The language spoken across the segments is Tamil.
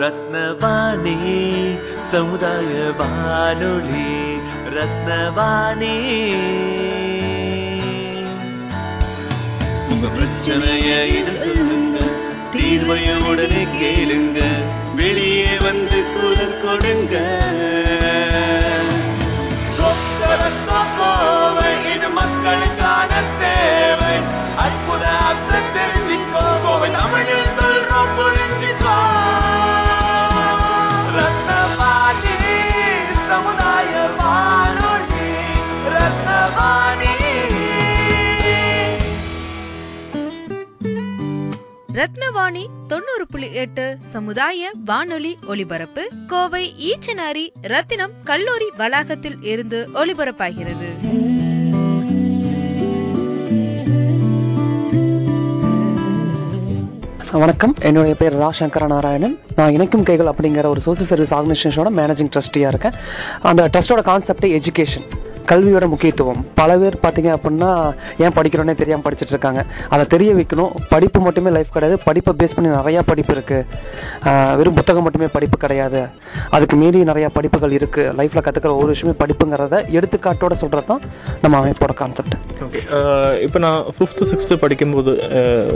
ரத்னவாணி சமுதாய வானொலி ரத்னவாணி. உங்க பிரச்சனைய இது சொல்லுங்க தீர்வைய உடனே கேளுங்க வெளியே வந்து குரல் கொடுங்க. இது மக்களுக்கான சேவை. அற்புத அம்சம் தெரிஞ்சுக்கோ கோவை தமிழில். ரத்னவாணி தொண்ணூறு புள்ளி எட்டு சமுதாய வானொலி ஒலிபரப்பு கோவை ஈச்சனாரி ரத்தினம் கல்லூரி வளாகத்தில் இருந்து ஒலிபரப்பாகிறது. வணக்கம். என்னுடைய பேர் ரா. சங்கர நாராயணன் நான் இணைக்கும் கைகள் அப்படிங்கிற ஒரு சோசியல் சர்வீஸ் ஆர்கனைசேஷனோட மேனேஜிங் ட்ரஸ்டியாக இருக்கேன். அந்த ட்ரஸ்ட்டோட கான்செப்டே எஜுகேஷன் கல்வியோட முக்கியத்துவம். பல பேர் பார்த்தீங்க அப்படின்னா ஏன் படிக்கிறோன்னே தெரியாமல் படிச்சுட்டு இருக்காங்க. அதை தெரிய வைக்கணும். படிப்பு மட்டுமே லைஃப் கிடையாது. படிப்பை பேஸ் பண்ணி நிறையா படிப்பு இருக்குது வெறும் புத்தகம் மட்டுமே படிப்பு கிடையாது. அதுக்கு மீறி நிறையா படிப்புகள் இருக்குது லைஃப்பில் கற்றுக்கிற ஒரு விஷயமே படிப்புங்கிறத எடுத்துக்காட்டோட சொல்கிறது தான் நம்ம அமைப்போட கான்செப்ட் ஓகே இப்போ நான் ஃபிஃப்த்து சிக்ஸ்த்து படிக்கும்போது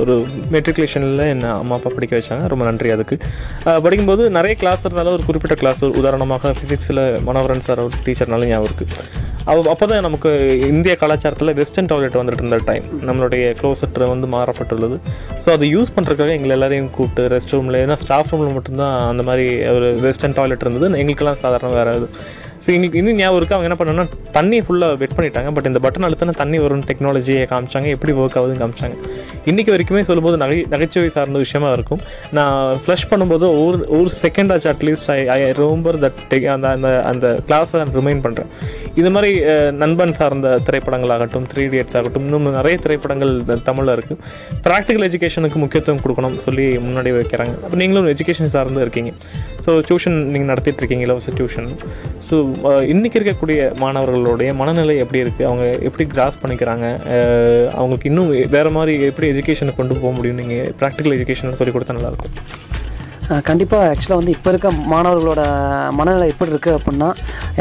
ஒரு மெட்ரிகுலேஷனில் என்ன அம்மா அப்பா படிக்க வச்சாங்க. ரொம்ப நன்றி அதுக்கு. படிக்கும்போது நிறைய கிளாஸ் இருந்தாலும் ஒரு குறிப்பிட்ட கிளாஸ் உதாரணமாக ஃபிசிக்ஸில் மனோகரன் சார் ஒரு டீச்சர்னாலும் ஞாபகம் இருக்குது அவ அப்போ தான் நமக்கு இந்திய கலாச்சாரத்தில் வெஸ்டர்ன் டாய்லெட் வந்துட்டு இருந்த டைம் நம்மளுடைய க்ளோசெட் வந்து மாறப்பட்டுள்ளது. ஸோ அதை யூஸ் பண்ணுறதுக்காக எங்களை எல்லாரையும் கூப்பிட்டு ரெஸ்ட் ரூமில் ஏன்னா ஸ்டாஃப் ரூமில் மட்டும்தான் அந்த மாதிரி ஒரு வெஸ்டர்ன் டாய்லெட் இருந்தது எங்களுக்கெல்லாம் சாதாரண வேறு இது. ஸோ எங்களுக்கு இன்னும் ஞாபகம் இருக்குது அவங்க என்ன பண்ணணும்னா தண்ணி ஃபுல்லாக வெட் பண்ணிட்டாங்க. பட் இந்த பட்டன் அழுத்தினா தண்ணி வரும் டெக்னாலஜியை காமிச்சாங்க. எப்படி ஒர்க் ஆகுதுன்னு காமிச்சாங்க. இன்றைக்கி வரைக்குமே சொல்லும்போது நகை நகைச்சுவை சார்ந்த விஷயமா இருக்கும். நான் ஃப்ளஷ் பண்ணும்போது ஒரு ஒரு செகண்ட் ஆச்சு at least I I remember that அந்த அந்த அந்த கிளாஸை நான் ரிமைண்ட் பண்ணுறேன் இது மாதிரி நண்பன் சார்ந்த திரைப்படங்கள் ஆகட்டும் த்ரீ இடியட்ஸ் ஆகட்டும் இன்னும் நிறைய திரைப்படங்கள் தமிழில் இருக்குது ப்ராக்டிக்கல் எஜுகேஷனுக்கு முக்கியத்துவம் கொடுக்கணும் சொல்லி முன்னாடி வைக்கிறாங்க. அப்போ நீங்களும் எஜுகேஷன் சார்ந்து இருக்கீங்க. ஸோ டியூஷன் நீங்கள் நடத்திட்டு இருக்கீங்க இலவச டியூஷன் ஸோ இன்றைக்கி இருக்கக்கூடிய மாணவர்களுடைய மனநிலை எப்படி இருக்குது அவங்க எப்படி கிராஸ் பண்ணிக்கிறாங்க? அவங்களுக்கு இன்னும் வேறு மாதிரி எப்படி எஜுகேஷனை கொண்டு போக முடியும்? நீங்கள் ப்ராக்டிக்கல் எஜுகேஷன் சொல்லி கொடுத்தா நல்லாயிருக்கும் கண்டிப்பாக ஆக்சுவலாக வந்து இப்போ இருக்க மாணவர்களோட மனநிலை எப்படி இருக்குது அப்படின்னா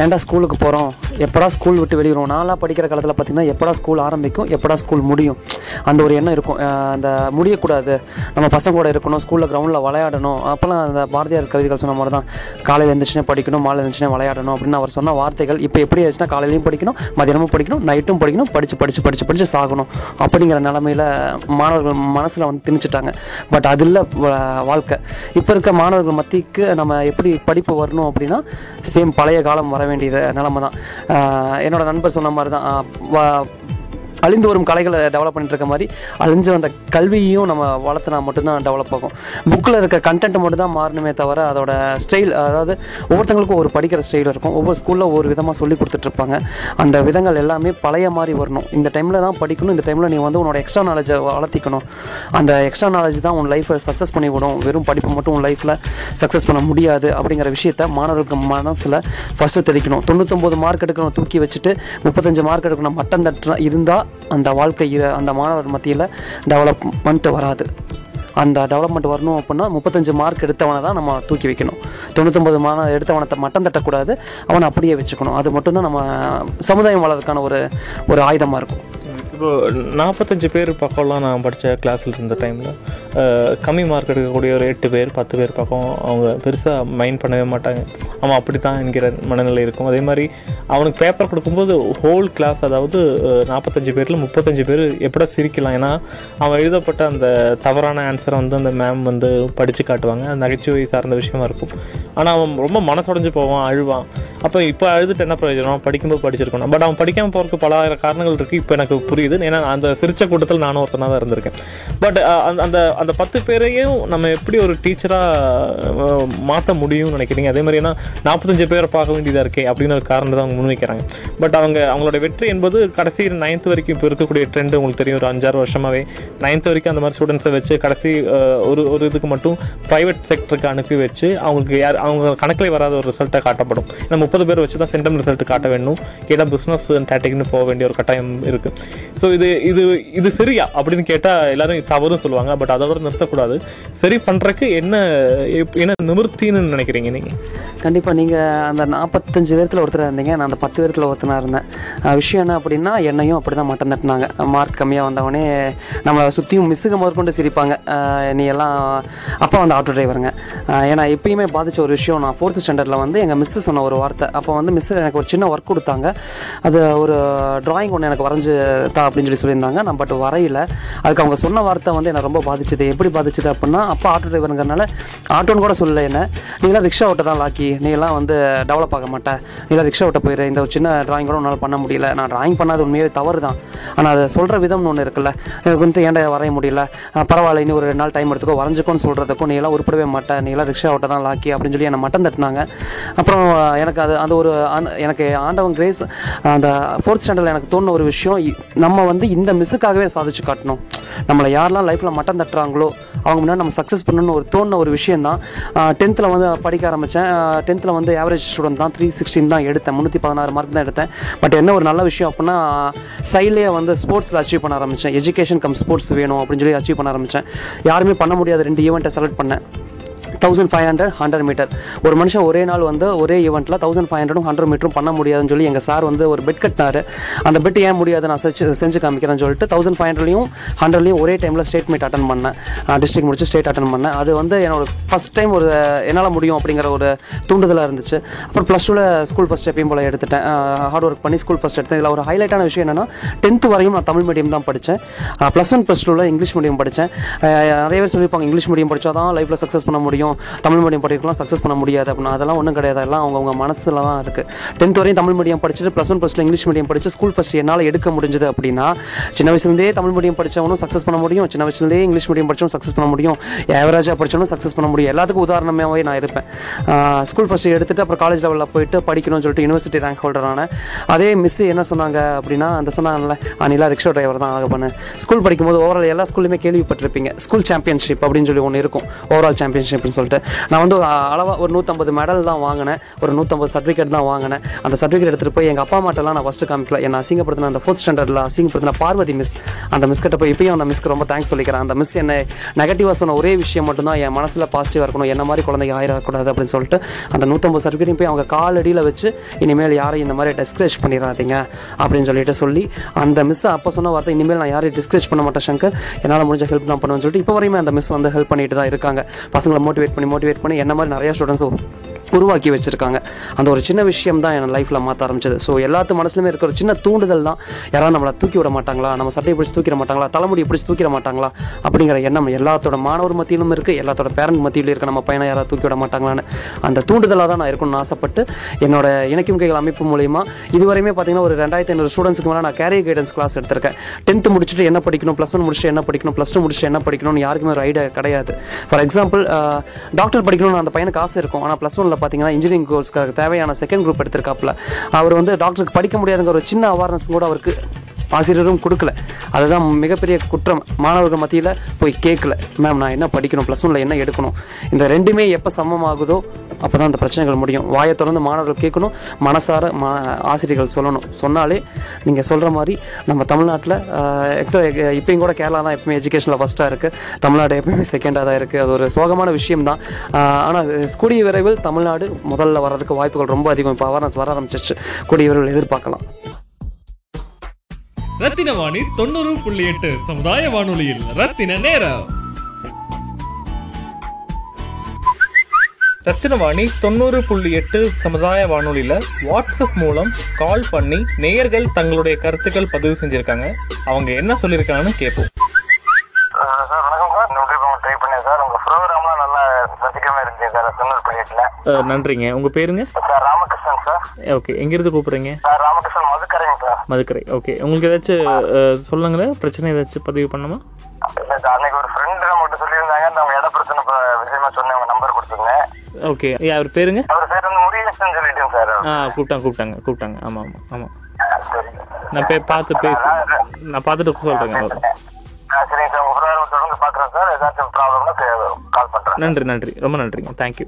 ஏன்டா ஸ்கூலுக்கு போகிறோம் எப்படா ஸ்கூல் விட்டு வெளியிடுவோம் நான்லாம் படிக்கிற காலத்தில் பார்த்திங்கன்னா எப்படா ஸ்கூல் ஆரம்பிக்கும்? எப்படா ஸ்கூல் முடியும்? அந்த ஒரு எண்ணம் இருக்கும். அந்த முடியக்கூடாது. நம்ம பசங்க கூட இருக்கணும் ஸ்கூலில் கிரவுண்டில் விளையாடணும். அப்போல்லாம் அந்த பாரதியார் கவிதைகள் சொன்ன மாதிரி தான் காலையில் எழுந்துச்சுனே படிக்கணும் மாலை எழுந்திரிச்சுனே விளையாடணும் அப்படின்னு அவர் சொன்ன வார்த்தைகள் இப்போ எப்படி ஆச்சுன்னா காலையிலையும் படிக்கணும் மதியானமும் படிக்கணும் நைட்டும் படிக்கணும் படித்து படித்து படித்து படித்து சாகணும். அப்படிங்கிற நிலமையில மாணவர்கள் மனசில் வந்து திணிச்சிட்டாங்க. பட் அது இல்லை வாழ்க்கை. இப்போ இருக்க மாணவர்கள் மத்திக்கு நம்ம எப்படி படிப்பு வரணும் அப்படின்னா சேம் பழைய காலம் வர வேண்டியது நிலமை தான் என்னோட நண்பர் சொன்ன மாதிரி தான் அழிந்து வரும் கலைகளை டெவலப் பண்ணிட்டு இருக்க மாதிரி அழிஞ்சு வந்த கல்வியையும் நம்ம வளர்த்துனா மட்டும்தான் டெவலப் ஆகும். புக்கில் இருக்க கண்டென்ட் மட்டும் தான் மாறணுமே தவிர அதோட ஸ்டைல் அதாவது ஒவ்வொருத்தங்களுக்கும் ஒரு படிக்கிற ஸ்டைல் இருக்கும். ஒவ்வொரு ஸ்கூலில் ஒவ்வொரு விதமாக சொல்லி கொடுத்துட்ருப்பாங்க அந்த விதங்கள் எல்லாமே பழைய மாதிரி வரணும். இந்த டைமில் தான் படிக்கணும். இந்த டைமில் நீ வந்து உன்னோட எக்ஸ்ட்ரா நாலேஜை வளர்த்திக்கணும். அந்த எக்ஸ்ட்ரா நாலேஜ் தான் உன் லைஃப்பை சக்ஸஸ் பண்ணி விடும். வெறும் படிப்பு மட்டும் உன் லைஃப்பில் சக்ஸஸ் பண்ண முடியாது அப்படிங்கிற விஷயத்த மாணவர்களுக்கு மனசில் ஃபஸ்ட்டு தெளிக்கணும் தொண்ணூத்தொம்பது மார்க் எடுக்கணும் தூக்கி வச்சுட்டு முப்பத்தஞ்சு மார்க் எடுக்கணும் மட்டம் தட்டுற இருந்தால் அந்த வாழ்க்கையில் அந்த மாணவர் மத்தியில் டெவலப்மெண்ட் வராது. அந்த டெவலப்மெண்ட் வரணும் அப்படின்னா முப்பத்தஞ்சு மார்க் எடுத்தவனை தான் நம்ம தூக்கி வைக்கணும். தொண்ணூத்தொம்பது மான எடுத்தவனை மட்டம் தட்டக்கூடாது. அவனை அப்படியே வச்சுக்கணும். அது மட்டும்தான் நம்ம சமுதாயம் வளர்க்கான ஒரு ஒரு ஆயுதமாக இருக்கும். இப்போ நாற்பத்தஞ்சு பேர் பக்கம்லாம் நான் படித்த கிளாஸில் இருந்த டைமில் கம்மி மார்க் எடுக்கக்கூடிய ஒரு எட்டு பேர் பத்து பேர் பக்கம் அவங்க பெருசாக மைண்ட் பண்ணவே மாட்டாங்க. அவன் அப்படி தான் என்கிற மனநிலை இருக்கும். அதே மாதிரி அவனுக்கு பேப்பர் கொடுக்கும்போது ஹோல் கிளாஸ் அதாவது நாற்பத்தஞ்சு பேரில் முப்பத்தஞ்சு பேர் எப்படா சிரிக்கலாம்? ஏன்னா அவன் எழுதப்பட்ட அந்த தவறான ஆன்சரை வந்து அந்த மேம் வந்து படித்து காட்டுவாங்க. நகைச்சுவை சார்ந்த விஷயமா இருக்கும். ஆனால் அவன் ரொம்ப மனசுடைஞ்சு போவான் அழுவான். அப்போ இப்போ அழுதுட்டு என்ன பிரயோஜனம்? படிக்கும்போது படிச்சிருக்கணும். பட் அவன் படிக்காமல் போகிறதுக்கு பல காரணங்கள் இருக்குது இப்போ எனக்கு புரியுது. ஏன்னா அந்த சிரிச்ச கூட்டத்தில் நானும் ஒருத்தனாக தான் இருந்திருக்கேன். பட் அந்த அந்த அந்த பத்து பேரையும் நம்ம எப்படி ஒரு டீச்சராக மாற்ற முடியும்னு நினைக்கிறீங்க? அதே மாதிரி ஏன்னா நாற்பத்தஞ்சு பேரை பார்க்க வேண்டியதாக இருக்கே அப்படின்னு ஒரு காரணத்தை அவங்க முன்வைக்கிறாங்க. பட் அவங்க அவங்களோட வெற்றி என்பது கடைசி நைன்த் வரைக்கும் இப்போ இருக்கக்கூடிய ட்ரெண்ட் உங்களுக்கு தெரியும். ஒரு அஞ்சாறு வருஷமாகவே நைன்த் வரைக்கும் அந்த மாதிரி ஸ்டூடெண்ட்ஸை வச்சு கடைசி ஒரு ஒரு இதுக்கு மட்டும் ப்ரைவேட் செக்டருக்கு அனுப்பி வச்சு அவங்களுக்கு யார் அவங்க கணக்கில் வராத ஒரு ரிசல்ட்டை காட்டப்படும். நம்ம முப்பது பேர் வச்சு தான் சென்டம் ரிசல்ட் காட்ட வேணும். ஏன்னா பிஸ்னஸ் டேட்டிக்னு போக வேண்டிய ஒரு கட்டாயம் இருக்குது ஸோ இது இது இது சரியா? அப்படின்னு கேட்டால் எல்லாரும் தவறும் சொல்லுவாங்க. பட் அதை விட நிறுத்தக்கூடாது. சரி பண்ணுறக்கு என்ன எப்- என்ன நிவர்த்தின்னு நினைக்கிறீங்க நீங்கள் கண்டிப்பாக நீங்கள் அந்த நாற்பத்தஞ்சு பேர்த்தில் ஒருத்தராக இருந்தீங்க. நான் அந்த பத்து பேர்த்தில் ஒருத்தனாக இருந்தேன். விஷயம் என்ன அப்படின்னா என்னையும் அப்படி தான் மட்டம் தட்டினாங்க. மார்க் கம்மியாக வந்தவொடனே நம்மளை சுற்றியும் மிஸ்ஸுக்கு முதற்கொண்டு சிரிப்பாங்க. நீ எல்லாம் அப்பா வந்து ஆட்டோ டிரைவருங்க ஏன்னா எப்பயுமே பாதித்த ஒரு விஷயம் நான் ஃபோர்த்து ஸ்டாண்டர்டில் வந்து எங்கள் மிஸ்ஸு சொன்ன ஒரு வார்த்தை. அப்போ வந்து மிஸ்ஸு எனக்கு ஒரு சின்ன ஒர்க் கொடுத்தாங்க. அது ஒரு ட்ராயிங் ஒன்று எனக்கு வரைஞ்சு தா அப்படின்னு சொல்லி சொல்லியிருந்தாங்க. நான் பட் வரையில. அதுக்கு அவங்க சொன்ன வார்த்தை வந்து என்னை ரொம்ப பாதிச்சது. எப்படி பாதிச்சது அப்படின்னா அப்போ ஆட்டோ டிரைவருங்கிறனால ஆட்டோன்னு கூட சொல்லலை என்ன. நீங்களாம் ரிக்ஷா ஓட்ட தான் லாக்கி நீங்களாம் வந்து டெவலப் ஆக மாட்டேன் நீங்களாம் ரிக்ஷா ஓட்ட போயிரு. இந்த ஒரு சின்ன ட்ராயிங் கூட உன்னால் பண்ண முடியல. நான் ட்ராயிங் பண்ணாது உண்மையாகவே தவறு தான் ஆனால் அதை சொல்கிற விதம்னு ஒன்று இருக்குல்ல. எனக்கு வந்து ஏன்டா வரைய முடியல? பரவாயில்ல. இன்னும் ஒரு ரெண்டு நாள் டைம் எடுத்துக்கோ. வரைஞ்சிக்கோன்னு சொல்கிறதுக்கும் நீ எல்லாம் உருப்படவே மாட்டேன் நீ எல்லாம் ரிக்ஷா ஓட்ட தான் லாக்கி அப்படின்னு சொல்லி என்னை மட்டம் தட்டினாங்க. அப்புறம் எனக்கு அது அந்த ஒரு எனக்கு ஆண்டவன் கிரேஸ் அந்த ஃபோர்த் ஸ்டாண்டர்டில் எனக்கு தோணுன ஒரு விஷயம் நம்ம வந்து இந்த மிஸ்ஸுக்காகவே சாதிச்சு காட்டணும். நம்மளை யாரெல்லாம் லைஃப்பில் மட்டம் தட்டுறாங்களோ அவங்க முன்னாடி நம்ம சக்ஸஸ் பண்ணணும்னு ஒரு தோணுன ஒரு விஷயம் தான் டென்த்தில் வந்து படிக்க ஆரம்பித்தேன் டென்த்தில் வந்து ஆவரேஜ் ஸ்டூடெண்ட் தான் த்ரீ சிக்ஸ்டீன் தான் எடுத்தேன். முந்நூற்றி பதினாறு மார்க் தான் எடுத்தேன். பட் என்ன ஒரு நல்ல விஷயம் அப்படின்னா சைட்லேயே வந்து ஸ்போர்ட்ஸில் அச்சீவ் பண்ண ஆரம்பித்தேன் எஜுகேஷன் கம் ஸ்போர்ட்ஸ் வேணும் அப்படின்னு சொல்லி அச்சீவ் பண்ண ஆரம்பித்தேன் யாருமே பண்ண முடியாத ரெண்டு ஈவெண்ட்டை செலக்ட் பண்ணேன். Thousand five hundred hundred metre ஒரு மனுஷன் ஒரே நாள் வந்து ஒரே ஈவெண்ட்டில் தௌசண்ட் ஃபைவ் ஹண்ட்ரடும் ஹண்ட்ரட் மீட்டரும் பண்ண முடியாதுன்னு சொல்லி எங்கள் சார் வந்து ஒரு பெட் கட்டினார். அந்த பெட் ஏன் முடியாது? நான் செஞ்சு செஞ்சு காமிக்கிறேன்னு சொல்லிட்டு தௌசண்ட் ஃபைவ் ஹண்ட்ரட்லையும் ஹண்ட்ரட்லையும் ஒரே டைமில் ஸ்டேட் மீட் அட்டன் பண்ணேன். டிஸ்ட்ரிக்ட் முடிச்சு ஸ்டேட் அட்டன் பண்ணேன். அது வந்து என்னோட ஃபஸ்ட் டைம் ஒரு என்னால் முடியும் அப்படிங்கிற ஒரு தூண்டுதலாக இருந்துச்சு. அப்புறம் ப்ளஸ் டூவில் ஸ்கூல் ஃபஸ்ட் எப்பயும் போல் எடுத்துட்டேன். ஹார்ட் ஒர்க் பண்ணி ஸ்கூல் ஃபஸ்ட் எடுத்தேன். இதில் ஒரு ஹைலைட்டான விஷயம் என்னென்னா டென்த்து வரையும் நான் தமிழ் மீடியம் தான் படித்தேன் ப்ளஸ் ஒன் ப்ளஸ் டூவில் இங்கிலீஷ் மீடியம் படித்தேன் நிறைய பேர் சொல்லியிருப்பாங்க இங்கிலீஷ் மீடியம் படித்தா தான் லைஃப்பில் சக்ஸஸ் பண்ண முடியும். தமிழ் மீடியம் படிக்கலாம் சக்ஸஸ் பண்ண முடியாது அப்படின்னா அதெல்லாம் ஒன்றும் கிடையாது. எல்லாம் அவங்கவுங்க மனசில் தான் இருக்குது டென்த் வரையும் தமிழ் மீடியம் படிச்சுட்டு plus one plus English medium படிச்சு ஸ்கூல் ஃபஸ்ட் என்னால் எடுக்க முடிஞ்சது அப்படின்னா சின்ன வயசுலேருந்தே தமிழ் மீடியம் படித்தவனும் சக்ஸஸ் பண்ண முடியும். சின்ன வயசுலேருந்தே இங்கிலீஷ் மீடியம் படித்தவனும் சக்ஸஸ் பண்ண முடியும். ஏவரேஜாக படித்தவனும் சக்ஸஸ் பண்ண முடியும். எல்லாத்துக்கும் உதாரணமாகவே நான் இருப்பேன். ஸ்கூல் ஃபஸ்ட் எடுத்துட்டு அப்புறம் காலேஜ் லெவலில் போயிட்டு படிக்கணும்னு சொல்லிட்டு யூனிவர்சிட்டி ரேங்க் ஹோல்டரான அதே மிஸ் என்ன சொன்னாங்க அப்படின்னா அந்த சொன்னாங்கல்ல அனிலா ரிக்ஷா டிரைவர் தான் ஆக பண்ணு ஸ்கூல் படிக்கும்போது ஓவரால் எல்லா ஸ்கூல்லையுமே கேள்விப்பட்டிருப்பீங்க. ஸ்கூல் சாம்பியன்ஷிப் அப்படின்னு சொல்லி ஒன்று இருக்கும். ஓவரால் சாம்பியன்ஷிப்னு சொல்லிட்டு நான் வந்து அளவாக ஒரு நூற்றம்பது மெடல் தான் வாங்கினேன். ஒரு நூற்றம்பது சர்டிஃபிகேட் தான் வாங்கினேன். அந்த சர்டிஃபிகேட் எடுத்துகிட்டு போய் எங்கள் அப்பா அம்மாட்டெல்லாம் நான் ஃபஸ்ட்டு காமிக்கல என்னை அசிங்கப்படுத்தின அந்த ஃபோர்த் ஸ்டாண்டர்டில் அசிங்கப்படுத்தின பார்வதி மிஸ் அந்த மிஸ் கிட்ட போய் இப்பயும் அந்த மிஸ்க்கு ரொம்ப தேங்க்ஸ் சொல்லிக்கிறேன். அந்த மிஸ் என்னை நெகட்டிவாக சொன்ன ஒரே விஷயம் மட்டும்தான் என் மனசில் பாசிட்டிவாக இருக்கணும் என்ன மாதிரி குழந்தைங்க ஆயிடக்கூடாது அப்படின்னு சொல்லிட்டு அந்த நூற்றம்பது சர்டிஃபிகேட்டையும் போய் அவங்க காலடியில் வச்சு இனிமேல் யாரையும் இந்த மாதிரி டிஸ்கரேஜ் பண்ணிடாதீங்க அப்படின்னு சொல்லிட்டு சொல்லி அந்த மிஸ் அப்போ சொன்ன வார்த்தை இனிமேல் நான் யாரையும் டிஸ்கரேஜ் பண்ண மாட்டேன் சங்கர். என்னால் முடிஞ்ச ஹெல்ப் தான் பண்ணுவேன்னு சொல்லிட்டு இப்போ வரையுமே அந்த மிஸ் வந்து ஹெல்ப் பண்ணிட்டு தான் இருக்காங்க. பசங்களை மோட்டிவேட் பண்ணி மோட்டிவேட் பண்ணி என்ன மாதிரி நிறையா ஸ்டூடெண்ட்ஸும் உருவாக்கி வச்சுருக்காங்க. அந்த ஒரு சின்ன விஷயம் தான் என் லைஃப்பில் மாற்ற ஆரம்பிச்சது. ஸோ எல்லாத்து மனசுலையுமே இருக்கிற ஒரு சின்ன தூண்டுதல் தான். யாராவது நம்மளை தூக்கி விட மாட்டாங்களா? நம்ம சட்டையை பிடிச்சி தூக்கிட மாட்டாங்களா? தலைமுடி பிடிச்சி தூக்கிட மாட்டாங்களா? அப்படிங்கிற எண்ணம் எல்லாத்தோட மாணவர் மத்தியிலும் இருக்குது எல்லாத்தோட பேரண்ட் மத்தியிலும் இருக்க. நம்ம பையனை யாராவது தூக்கி விட மாட்டாங்களான்னு. அந்த தூண்டுதலாக தான் நான் இருக்கணும்னு ஆசைப்பட்டு என்னோட இணைக்கும் கைகள் அமைப்பு மூலயமா இதுவரையுமே பார்த்தீங்கன்னா ஒரு ரெண்டாயிரத்தி ஐநூறு ஸ்டூடெண்ட்ஸ்க்கு மேலே நான் கேரியர் கைடன்ஸ் கிளாஸ் எடுத்திருக்கேன். டென்த்து முடிச்சுட்டு என்ன படிக்கணும்? ப்ளஸ் ஒன் முடிச்சுட்டு என்ன படிக்கணும்? ப்ளஸ் டூ முடிச்சுட்டு என்ன படிக்கணும்னு யாருக்குமே ஒரு ஐடியா கிடையாது. ஃபார் எக்ஸாம்பிள் டாக்டர் படிக்கணும்னு அந்த பையனுக்கு ஆசை இருக்கும். ஆனால் ப்ளஸ் ஒனில் பார்த்தீங்கன்னா இன்ஜினியரிங் கோர்ஸ்க்கு தேவையான செகண்ட் குரூப் எடுத்திருக்காப்புல. அவர் வந்து டாக்டருக்கு படிக்க முடியாதுங்கிற ஒரு சின்ன அவேர்னஸ் கூட அவருக்கு ஆசிரியரும் கொடுக்கல. அதுதான் மிகப்பெரிய குற்றம். மாணவர்கள் மத்தியில் போய் கேட்கல. மேம் நான் என்ன படிக்கணும்? ப்ளஸ் ஒனில் என்ன எடுக்கணும்? இந்த ரெண்டுமே எப்போ சமமாகுதோ அப்போ தான் இந்த பிரச்சனைகள் முடியும். வாயை தொடர்ந்து மாணவர்கள் கேட்கணும். மனசார மா ஆசிரியர்கள் சொல்லணும். சொன்னாலே நீங்கள் சொல்கிற மாதிரி நம்ம தமிழ்நாட்டில் எக்ஸா இப்பயும் கூட கேரளா தான் எப்பவுமே எஜுகேஷனில் ஃபஸ்ட்டாக இருக்குது தமிழ்நாடு எப்பவுமே செகண்டாக தான் இருக்குது அது ஒரு சோகமான விஷயம் தான். ஆனால் கூடிய விரைவில் தமிழ்நாடு முதல்ல வர்றதுக்கு வாய்ப்புகள் ரொம்ப அதிகம். இப்போ அவேர்னஸ் வர ஆரம்பிச்சிச்சு கூடிய விரைவில் எதிர்பார்க்கலாம். ரத்தின வாணி தொண்ணூறு புள்ளி எட்டு சமுதாய வானொலியில். ரத்தின நேரம். ரத்தினவாணி தொண்ணூறு புள்ளி எட்டு சமுதாய வானொலியில் வாட்ஸ்அப் மூலம் கால் பண்ணி நேயர்கள் தங்களுடைய கருத்துக்கள் பதிவு செஞ்சுருக்காங்க. அவங்க என்ன சொல்லியிருக்காங்கன்னு கேட்போம் உங்க உங்க நன்றிங்க. உங்கள் பேருங்க? Sir Ramakrishnan sir. ஓகே. எங்கேருந்து கூப்பிட்றீங்க? சார் ராமகிருஷ்ணன் மதுக்கரை. ஓகே உங்களுக்கு ஏதாச்சும் சொல்லுங்களேன். பிரச்சனை ஏதாச்சும் பதிவு பண்ணுமா அன்னைக்கு ஒரு ஃப்ரெண்டு நம்மகிட்ட சொல்லியிருந்தாங்க. நம்ம இட பிரச்சனை விஷயமா சொன்னேன். உங்க நம்பர் கொடுத்துருந்தேன். ஓகே அவர் பேருங்க? அவர் பேர் வந்து முருகேசன் சொல்லிட்டேன் சார் ஆ கூப்பிட்டாங்க கூப்பிட்டாங்க கூப்பிட்டாங்க. ஆமாம் ஆமாம் ஆமாம் நான் போய் பார்த்து பேசி நான் பார்த்துட்டு சொல்கிறேங்க சரிங்க சார் உங்க ப்ரோக்ராம் தொடர்ந்து பார்க்குறேன் சார் ஏதாச்சும் ப்ராப்ளம்னா கால் பண்ணுறேன் நன்றி நன்றி. ரொம்ப நன்றிங்க. தேங்க்யூ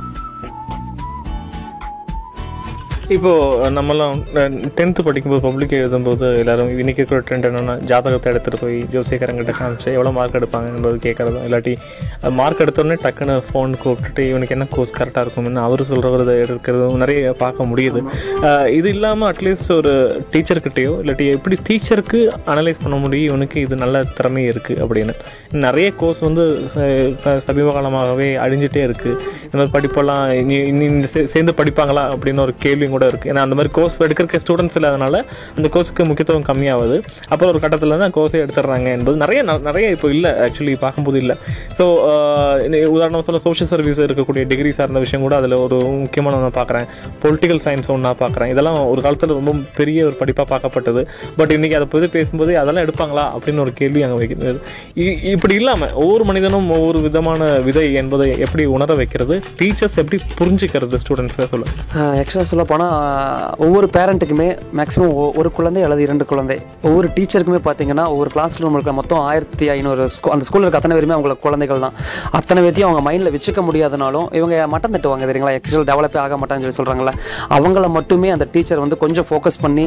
இப்போது நம்மலாம் டென்த்து படிக்கும்போது பப்ளிக் எழுதும்போது எல்லாரும் இன்னைக்கு இருக்கிற ட்ரெண்ட் என்னென்னா ஜாதகத்தை எடுத்துகிட்டு போய் ஜோசியக்காரங்கிட்ட காமிச்சு எவ்வளோ மார்க் எடுப்பாங்க என்பது கேட்குறதும் இல்லாட்டி மார்க் எடுத்தோடனே டக்குன்னு ஃபோன் கூப்பிட்டுட்டு இவனுக்கு என்ன கோர்ஸ் கரெக்டாக இருக்கும்னு அவர் சொல்கிறத எடுக்கிறதும் நிறைய பார்க்க முடியுது. இது இல்லாமல் அட்லீஸ்ட் ஒரு டீச்சர்கிட்டயோ இல்லாட்டி எப்படி டீச்சருக்கு அனலைஸ் பண்ண முடியும் இவனுக்கு இது நல்ல திறமை இருக்குது அப்படின்னு. நிறைய கோர்ஸ் வந்து சமீப காலமாகவே அழிஞ்சிட்டே இருக்குது இந்த மாதிரி படிப்பெல்லாம் இனி இனி இந்த சேர்ந்து படிப்பாங்களா அப்படின்னு ஒரு கேள்வியும் கூட இருக்குது ஏன்னா அந்த மாதிரி கோர்ஸ் எடுக்கிற ஸ்டூடெண்ட்ஸ் இல்லாதனால அந்த கோர்ஸுக்கு முக்கியத்துவம் கம்மியாகுது. அப்புறம் ஒரு கட்டத்தில் தான் கோர்ஸே எடுத்துடுறாங்க என்பது நிறைய நிறைய இப்போ இல்லை ஆக்சுவலி பார்க்கும்போது இல்லை. ஸோ உதாரணம் சொல்ல சோஷியல் சர்வீஸ் இருக்கக்கூடிய டிகிரி சார்ந்த விஷயம் கூட அதில் ஒரு முக்கியமான ஒன்று பார்க்குறேன். பொலிட்டிக்கல் சயின்ஸ் ஒன்றா பார்க்குறேன். இதெல்லாம் ஒரு காலத்தில் ரொம்ப பெரிய ஒரு படிப்பாக பார்க்கப்பட்டது. பட் இன்றைக்கி அதை பற்றி பேசும்போது அதெல்லாம் எடுப்பாங்களா அப்படின்னு ஒரு கேள்வி அங்கே வைக்கிறது. இப்படி இல்லாமல் ஒவ்வொரு மனிதனும் ஒவ்வொரு விதமான விதை என்பதை எப்படி உணர வைக்கிறது? டீச்சர்ஸ் எப்படி புரிஞ்சுக்கிறது ஸ்டூடெண்ட்ஸை சொல்லுங்கள் ஆக்சுவலாக சொல்ல ஆனால் ஒவ்வொரு பேரண்ட்டுக்குமே மேக்ஸிமம் ஒரு குழந்தை அல்லது இரண்டு குழந்தை. ஒவ்வொரு டீச்சருக்குமே பார்த்தீங்கன்னா ஒவ்வொரு கிளாஸ் ரூம் இருக்கிற மொத்தம் ஆயிரத்தி ஐநூறு ஸ்கூ அந்த ஸ்கூலில் இருக்க அத்தனை பேருமே அவங்களுக்கு குழந்தைகள் தான். அத்தனை பேர்த்தையும் அவங்க மைண்டில் வச்சுக்க முடியாதனாலும் இவங்க மட்டம் தட்டுவாங்க தெரியுங்களா? எக்ஸ்ட்ரல் டெவலப்பே ஆக மாட்டான்னு சொல்லி சொல்கிறாங்களே அவங்கள மட்டுமே அந்த டீச்சர் வந்து கொஞ்சம் ஃபோக்கஸ் பண்ணி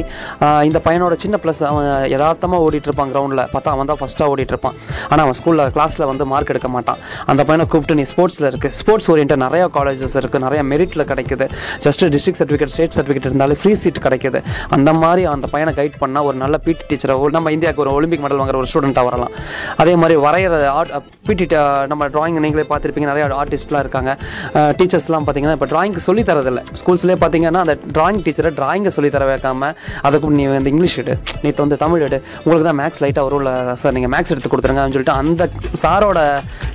இந்த பையனோட சின்ன ப்ளஸ் அவன் யதார்த்தமாக ஓடிட்டுருப்பான் கிரவுண்டில் பார்த்தா அவன் தான் ஃபஸ்ட்டாக ஓடிட்டுருப்பான் ஆனால் அவன் ஸ்கூலில் கிளாஸில் வந்து மார்க் எடுக்க மாட்டான். அந்த பையனை கூப்பிட்டு நீ ஸ்போர்ட்ஸில் இருக்குது ஸ்போர்ட்ஸ் ஓரியன்ட் நிறையா காலேஜஸ் இருக்குது நிறையா மெரிட்டில் கிடைக்குது. Just district certificate state certificate இருந்தாலே ஃப்ரீ சீட் கிடைக்குது. அந்த மாதிரி அந்த பையனை கைட் பண்ணால் ஒரு நல்ல பிடி டீச்சரை நம்ம இந்தியாவுக்கு ஒரு ஒலிம்பிக் மெடல் வாங்குற ஒரு ஸ்டூடெண்ட்டாக வரலாம். அதே மாதிரி வரைகிற ஆர்ட் பிடி நம்ம டிராயிங் நீங்களே பார்த்துருப்பீங்க நிறைய ஆர்டிஸ்ட்லாம் இருக்காங்க. Uh, டீச்சர்ஸ்லாம் பார்த்தீங்கன்னா இப்போ டிராயிங்க்கு சொல்லி தரதில்லை. ஸ்கூல்ஸ்லேயே பார்த்தீங்கன்னா அந்த டிராயிங் டீச்சரை டிராயிங்கை சொல்லி தர வைக்காம அதுக்கு நீ வந்து இங்கிலீஷ் எடு நீ வந்து தமிழ் எடு உங்களுக்கு தான் மேக்ஸ் லைட்டாக வரும்ல சார் நீங்கள் மேக்ஸ் எடுத்து கொடுத்துருங்க அப்படின்னு சொல்லிட்டு அந்த சாரோட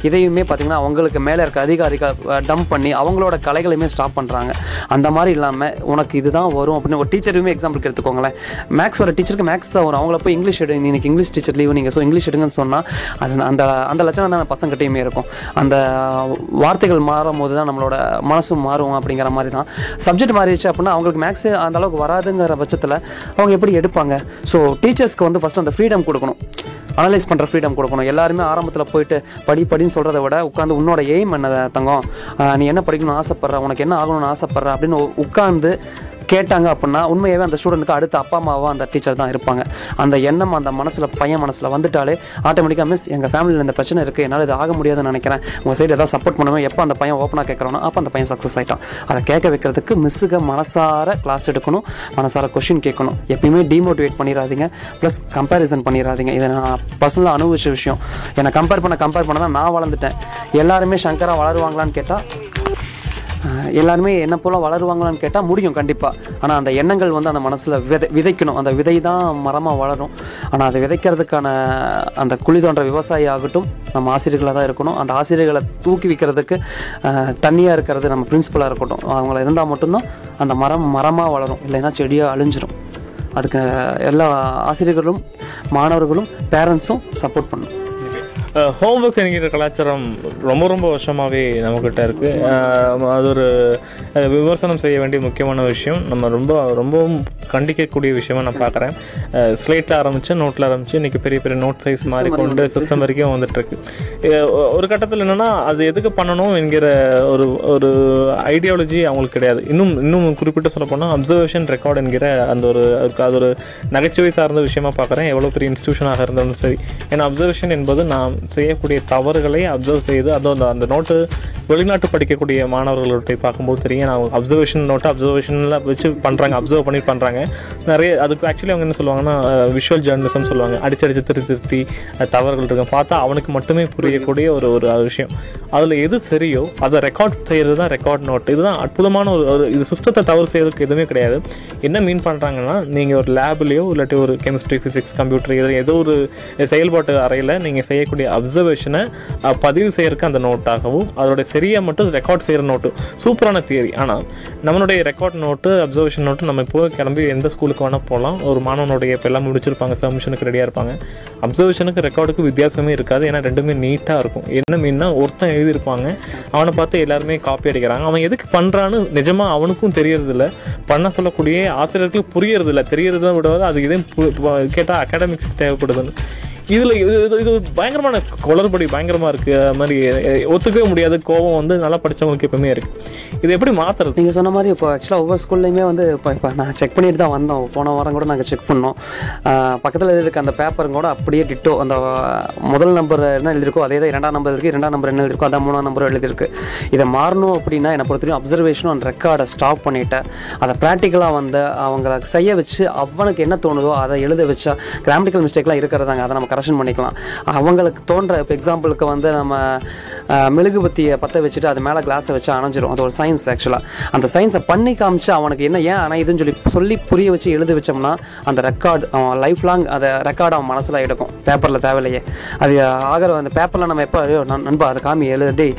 இதையுமே பார்த்தீங்கன்னா அவங்களுக்கு மேலே இருக்க அதிகாரிகள் uh, டம்ப் பண்ணி அவங்களோட கலைகளையுமே ஸ்டாப் பண்ணுறாங்க அந்த மாதிரி இல்லாமல் உனக்கு இதுதான் வரும் அப்படின்னு ஒரு டீச்சருமே எக்ஸாம்பிளுக்கு எடுத்துக்கோங்களேன். மேக்ஸ் வர டீச்சருக்கு மேக்ஸ் தான் வரும். அவங்கள போய் இங்கிலீஷ் எடுங்க இன்னைக்கு இங்கிலீஷ் டீச்சர் லீவு நீங்கள் ஸோ இங்கிலீஷ் எடுங்கன்னு சொன்னால் அது அந்த அந்த லட்சணம் தான் பசங்கிட்டையுமே இருக்கும். அந்த வார்த்தைகள் மாறும் போது தான் நம்மளோட மனசும் மாறும் அப்படிங்கிற மாதிரி தான். சப்ஜெக்ட் மாறிடுச்சு அப்படின்னா அவங்களுக்கு மேக்ஸ் அந்த அளவுக்கு வராதுங்கிற பட்சத்தில் அவங்க எப்படி எடுப்பாங்க? ஸோ டீச்சர்ஸ்க்கு வந்து ஃபஸ்ட் அந்த ஃப்ரீடம் கொடுக்கணும். அனலைஸ் பண்ணுற ஃப்ரீடம் கொடுக்கணும். எல்லாருமே ஆரம்பத்தில் போயிட்டு படி படின்னு சொல்கிறத விட உட்காந்து உன்னோட எய்ம் என்ன தங்கம்? நீ என்ன படிக்கணும்னு ஆசைப்பட்ற? உனக்கு என்ன ஆகணும்னு ஆசைப்பட்ற? அப்படின்னு உட்காந்து கேட்டாங்க அப்படின்னா உண்மையாகவே அந்த ஸ்டூடெண்ட்டுக்கு அடுத்த அப்பா அம்மாவாக அந்த டீச்சர் தான் இருப்பாங்க. அந்த எண்ணம் அந்த மனசில் பையன் மனசில் வந்துட்டாலே ஆட்டோமேட்டிக்காக மிஸ் எங்கள் ஃபேமிலியில் இந்த பிரச்சனை இருக்குது என்னால் இது ஆக முடியாதுன்னு நினைக்கிறேன். உங்கள் சைடு ஏதாவது சப்போர்ட் பண்ணுவேன். எப்போ அந்த பையன் ஓப்பனாக கேட்குறானோ அப்போ அந்த பையன் சக்ஸஸ் ஆகிட்டான் அதை கேட்க வைக்கிறதுக்கு மிஸ்ஸுக மனசார கிளாஸ் எடுக்கணும். மனசார கொஷின் கேட்கணும். எப்பயுமே டிமோட்டிவேட் பண்ணிடாதீங்க ப்ளஸ் கம்பேரிசன் பண்ணிடாதீங்க இதை நான் பர்சனலாக அனுபவிச்ச விஷயம். என்னை கம்பேர் பண்ண கம்பேர் பண்ண தான் நான் வளர்ந்துட்டேன். எல்லாருமே சங்கரா வளருவாங்களான்னு கேட்டால் எல்லாருமே என்ன போல வளருவாங்களான்னு கேட்டால் முடியும் கண்டிப்பாக ஆனால் அந்த எண்ணங்கள் வந்து அந்த மனசில் விதை விதைக்கணும். அந்த விதை தான் மரமாக வளரும். ஆனால் அதை விதைக்கிறதுக்கான அந்த குழி தோன்ற விவசாயி ஆகட்டும் நம்ம ஆசிரியர்களாக தான் இருக்கணும். அந்த ஆசிரியர்களை தூக்கி வைக்கிறதுக்கு தண்ணியாக இருக்கிறது நம்ம பிரின்சிபலாக இருக்கட்டும். அவங்கள இருந்தால் மட்டும்தான் அந்த மரம் மரமாக வளரும். இல்லைன்னா செடியாக அழிஞ்சிரும். அதுக்கு எல்லா ஆசிரியர்களும் மாணவர்களும் பேரண்ட்ஸும் சப்போர்ட் பண்ணணும். ஹோம்ஒர்க் என்கிற கலாச்சாரம் ரொம்ப ரொம்ப வருஷமாகவே நம்மக்கிட்ட இருக்குது அது ஒரு விமர்சனம் செய்ய வேண்டிய முக்கியமான விஷயம். நம்ம ரொம்ப ரொம்பவும் கண்டிக்கக்கூடிய விஷயமா நான் பார்க்குறேன் ஸ்லேட்டில் ஆரம்பித்து நோட்டில் ஆரம்பித்து இன்றைக்கி பெரிய பெரிய நோட் சைஸ் மாதிரி கொண்டு சிஸ்டம் வரைக்கும் வந்துட்டுருக்கு. ஒரு கட்டத்தில் என்னென்னா அது எதுக்கு பண்ணணும் என்கிற ஒரு ஒரு ஐடியாலஜி அவங்களுக்கு கிடையாது. இன்னும் இன்னும் குறிப்பிட்டு சொல்ல போனால் அப்சர்வேஷன் ரெக்கார்ட் என்கிற அந்த ஒரு அதுக்கு அது ஒரு நகைச்சுவை சார்ந்த விஷயமா பார்க்குறேன் எவ்வளோ பெரிய இன்ஸ்டியூஷனாக இருந்தாலும் சரி. ஏன்னா அப்சர்வேஷன் என்பது நாம் செய்யக்கூடிய தவறுகளை அப்சர்வ் செய்து அதுவும் அந்த அந்த நோட்டு வெளிநாட்டு படிக்கக்கூடிய மாணவர்கள்ட்ட பார்க்கும்போது தெரியும். நான் அப்சர்வேஷன் நோட்டு அப்சர்வேஷனில் வச்சு பண்ணுறாங்க அப்சர்வ் பண்ணி பண்ணுறாங்க நிறைய அதுக்கு ஆக்சுவலி அவங்க என்ன சொல்லுவாங்கன்னா விஷுவல் ஜேர்னலிசம் சொல்லுவாங்க. அடிச்சடிச்சு திருத்தி திருத்தி தவறுகள் இருக்கும் பார்த்தா அவனுக்கு மட்டுமே புரியக்கூடிய ஒரு ஒரு விஷயம். அதில் எது சரியோ அதை ரெக்கார்ட் செய்கிறது தான் ரெக்கார்ட் நோட் இதுதான் அற்புதமான ஒரு ஒரு இது சிஸ்டத்தை தவறு செய்கிறதுக்கு எதுவுமே கிடையாது. என்ன மீன் பண்ணுறாங்கன்னா நீங்கள் ஒரு லேப்லேயோ இல்லாட்டி ஒரு கெமிஸ்ட்ரி ஃபிசிக்ஸ் கம்ப்யூட்டர் இதில் ஏதோ ஒரு செயல்பாட்டு அறையில் நீங்கள் செய்யக்கூடிய அப்சர்வேஷனை பதிவு செய்கிறதுக்கு அந்த நோட்டாகவும் அதோட சரியாக மட்டும் ரெக்கார்ட் செய்கிற நோட்டு சூப்பரான தியரி ஆனால் நம்மளுடைய ரெக்கார்ட் நோட்டு அப்சர்வேஷன் நோட்டு நம்ம இப்போ கிளம்பி எந்த ஸ்கூலுக்கு வேணால் போகலாம் ஒரு மாணவனுடைய இப்போ எல்லாம் முடிச்சிருப்பாங்க சப்மிஷனுக்கு ரெடியாக இருப்பாங்க. அப்சர்வேஷனுக்கு ரெக்கார்டுக்கு வித்தியாசமே இருக்காது ஏன்னா ரெண்டுமே நீட்டாக இருக்கும். என்ன மீன்னா ஒருத்தன் எழுதியிருப்பாங்க அவனை பார்த்து எல்லாருமே காப்பி அடிக்கிறாங்க. அவன் எதுக்கு பண்ணுறான்னு நிஜமாக அவனுக்கும் தெரியறதில்ல. பண்ண சொல்லக்கூடிய ஆசிரியர்களுக்கு புரியறதில்ல. தெரியறதை விடாது அது இதே கேட்டால் அகாடமிக்ஸுக்கு தேவைப்படுதுன்னு. இதில் இது இது இது பயங்கரமான குளறுபடி பயங்கரமாக இருக்குது அது மாதிரி ஒத்துக்கவே முடியாது. கோபம் வந்து நல்லா படித்தவங்களுக்கு எப்பவுமே இருக்குது இது எப்படி மாற்றுறது நீங்கள் சொன்ன மாதிரி இப்போ ஆக்சுவலாக ஒவ்வொரு ஸ்கூல்லையுமே வந்து இப்போ இப்போ நான் செக் பண்ணிட்டு தான் வந்தோம். போன வாரம் கூட நாங்கள் செக் பண்ணோம். பக்கத்தில் இருக்க அந்த பேப்பரும் கூட அப்படியே டிட்டோ அந்த முதல் நம்பர் என்ன எழுதிருக்கோ அதே தான் இரண்டாம் நம்பர் இருக்குது இரண்டாம் நம்பர் என்ன எழுதியிருக்கோ அதான் மூணாம் நம்பர் எழுதியிருக்கு. இதை மாறணும் அப்படின்னா என்னை பொறுத்தவரைக்கும் அப்சர்வேஷனும் அந்த ரெக்கார்டை ஸ்டாப் பண்ணிவிட்டு அதை ப்ராக்டிக்கலாக வந்து அவங்கள செய்ய வச்சு அவனுக்கு என்ன தோணுதோ அதை எழுத வச்சா கிராமட்டிக்கல் மிஸ்டேக்லாம் இருக்கிறதாங்க. அதை நம்ம கரெக்ஷன் பண்ணிக்கலாம். அவங்களுக்கு தோன்ற இப்போ எக்ஸாம்பிளுக்கு வந்து நம்ம மெழுகு மெழுகுபத்தியை பற்ற வச்சுட்டு அது மேலே கிளாஸை வச்சு அணைஞ்சிரும். அது ஒரு சயின்ஸ் ஆக்சுவலாக அந்த சயின்ஸை பண்ணி காமிச்சு அவனுக்கு என்ன ஏன் ஆனால் இதுன்னு சொல்லி சொல்லி புரிய வச்சு எழுதி வச்சோம்னா அந்த ரெக்கார்டு அவன் லைஃப் லாங் அதை ரெக்கார்டு அவன் மனசில் எடுக்கும். பேப்பரில் தேவையில்லையே. அது ஆகிற அந்த பேப்பரில் நம்ம எப்போ ஐயோ நண்பா அதை காமி எழுதி டேய்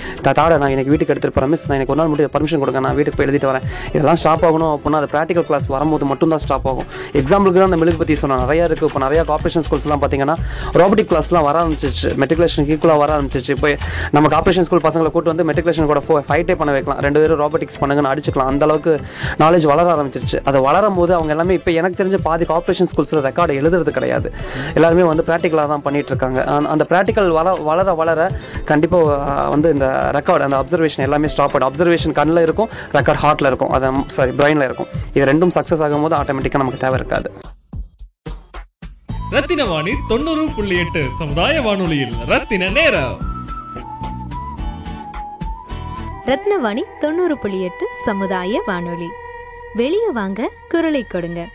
நான் எனக்கு வீட்டுக்கு எடுத்துகிட்டு போகிறேன் மிஸ் நான் எனக்கு ஒரு நாள் முடியும் பர்மிஷன் கொடுங்க நான் வீட்டுக்கு போய் எழுதிட்டு வரேன். இதெல்லாம் ஸ்டாப் ஆகணும் அப்படின்னா அது ப்ராக்டிக்கல் கிளாஸ் வரும்போது மட்டும் தான் ஸ்டாப் ஆகும். எக்ஸாம்பிளுக்கு தான் அந்த மெழுகு பற்றி சொன்னேன் நிறையா இருக்குது இப்போ நிறையா கார்பரேஷன் ஸ்கூல்ஸ்லாம் பார்த்தீங்கன்னா ரோபோட்டிக் கிளாஸ்லாம் வர ஆரம்பிச்சிச்சு மெட்ரிகுலேஷன் ஈக்குவலாக வர ஆரம்பிச்சிச்சு இப்போ நம்ம கார்பரேஷன் ஸ்கூல் பசங்களை கூட்டு வந்து மெட்ரிகுலேஷன் கூட ஃபோ ஃபைட்டே பண்ண வைக்கலாம். ரெண்டு பேரும் ரோபோட்டிக்ஸ் பண்ணுங்கன்னு அடிச்சுக்கலாம். அந்த அளவுக்கு நாலேஜ் வளர ஆரம்பிச்சிருச்சு. அது வளரும் போது அவங்க எல்லாமே இப்போ எனக்கு தெரிஞ்ச பாதி கார்பரேஷன் ஸ்கூல்ஸில் ரெக்கார்டு எழுதுறது கிடையாது. எல்லாருமே வந்து ப்ராக்டிக்கலாக தான் பண்ணிகிட்டு இருக்காங்க. அந்த- ப்ராக்டிக்கல் வள வளர வளர கண்டிப்பாக வந்து இந்த ரெக்கார்டு அந்த அப்சர்வேஷன் எல்லாமே ஸ்டாப் ஆகும் அப்சர்வேஷன் கண்ணில் இருக்கும் ரெக்கார்ட் ஹார்ட்டில் இருக்கும். அது சாரி பிரெயினில் இருக்கும். இது ரெண்டும் சக்ஸஸ் ஆகும்போது ஆட்டோமேட்டிக்காக நமக்கு தேவை இருக்காது. ரத்தின வாணி தொண்ணூறு புள்ளி எட்டு சமுதாய வானொலியில் ரத்தின நேரம். ரத்னவாணி தொண்ணூறு புள்ளி எட்டு சமுதாய வானொலி. வெளியே வாங்க குரலை கொடுங்க.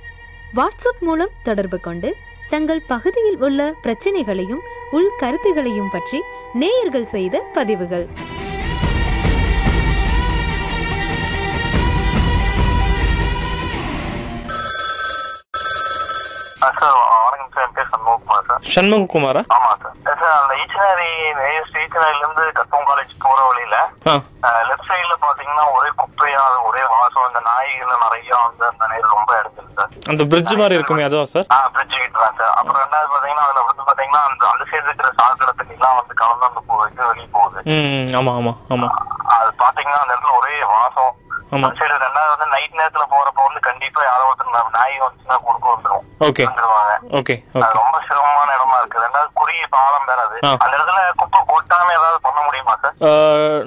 வாட்ஸ்அப் மூலம் தொடர்பு கொண்டு தங்கள் பகுதியில் உள்ள பிரச்சனைகளையும் உள் கருத்துகளையும் பற்றி நேயர்கள் செய்த பதிவுகள். சார் வணக்கம் சார் என் பேர் சண்முககுமார்? ஆமா சார் சார் அந்த ஈச்சனாரி ஈச்சனாரில இருந்து கத்தம் காலேஜ் போற வழியில லெஃப்ட் சைடுல பாத்தீங்கன்னா ஒரே குப்பையா ஒரே வாசம் அந்த நாய்கள் நிறைய வந்து அந்த நேரம் ரொம்ப இடத்துல சார் அந்த பிரிட்ஜ் மாதிரி இருக்குமே அதுவா சார் ஆ பிரிட்ஜ் கிட்ட தான் சார் அப்புறம் ரெண்டாவது பாத்தீங்கன்னா அதுல வந்து பாத்தீங்கன்னா அந்த அந்த சைடு இருக்கிற சாக்கடை தண்ணி எல்லாம் வந்து கலந்து அந்த வெளியே போகுது. ம் ஆமாம் ஆமாம் ஆமாம் அது பாத்தீங்கன்னா அந்த இடத்துல ஒரே வாசம் ஆமா. சைடு ரெண்டாவது வந்து நைட் நேரத்துல போறப்ப வந்து கண்டிப்பா யாரோ ஒருத்தர் நாய் வந்துச்சுன்னா குறுக்க வந்துரும். ஓகே ஓகே ரொம்ப சிரமமான இடமா இருக்கு. ரெண்டாவது குறுகிய பாலம் வேற அது. அந்த இடத்துல குப்பை கொட்டாம ஏதாவது பண்ண முடியுமா சார்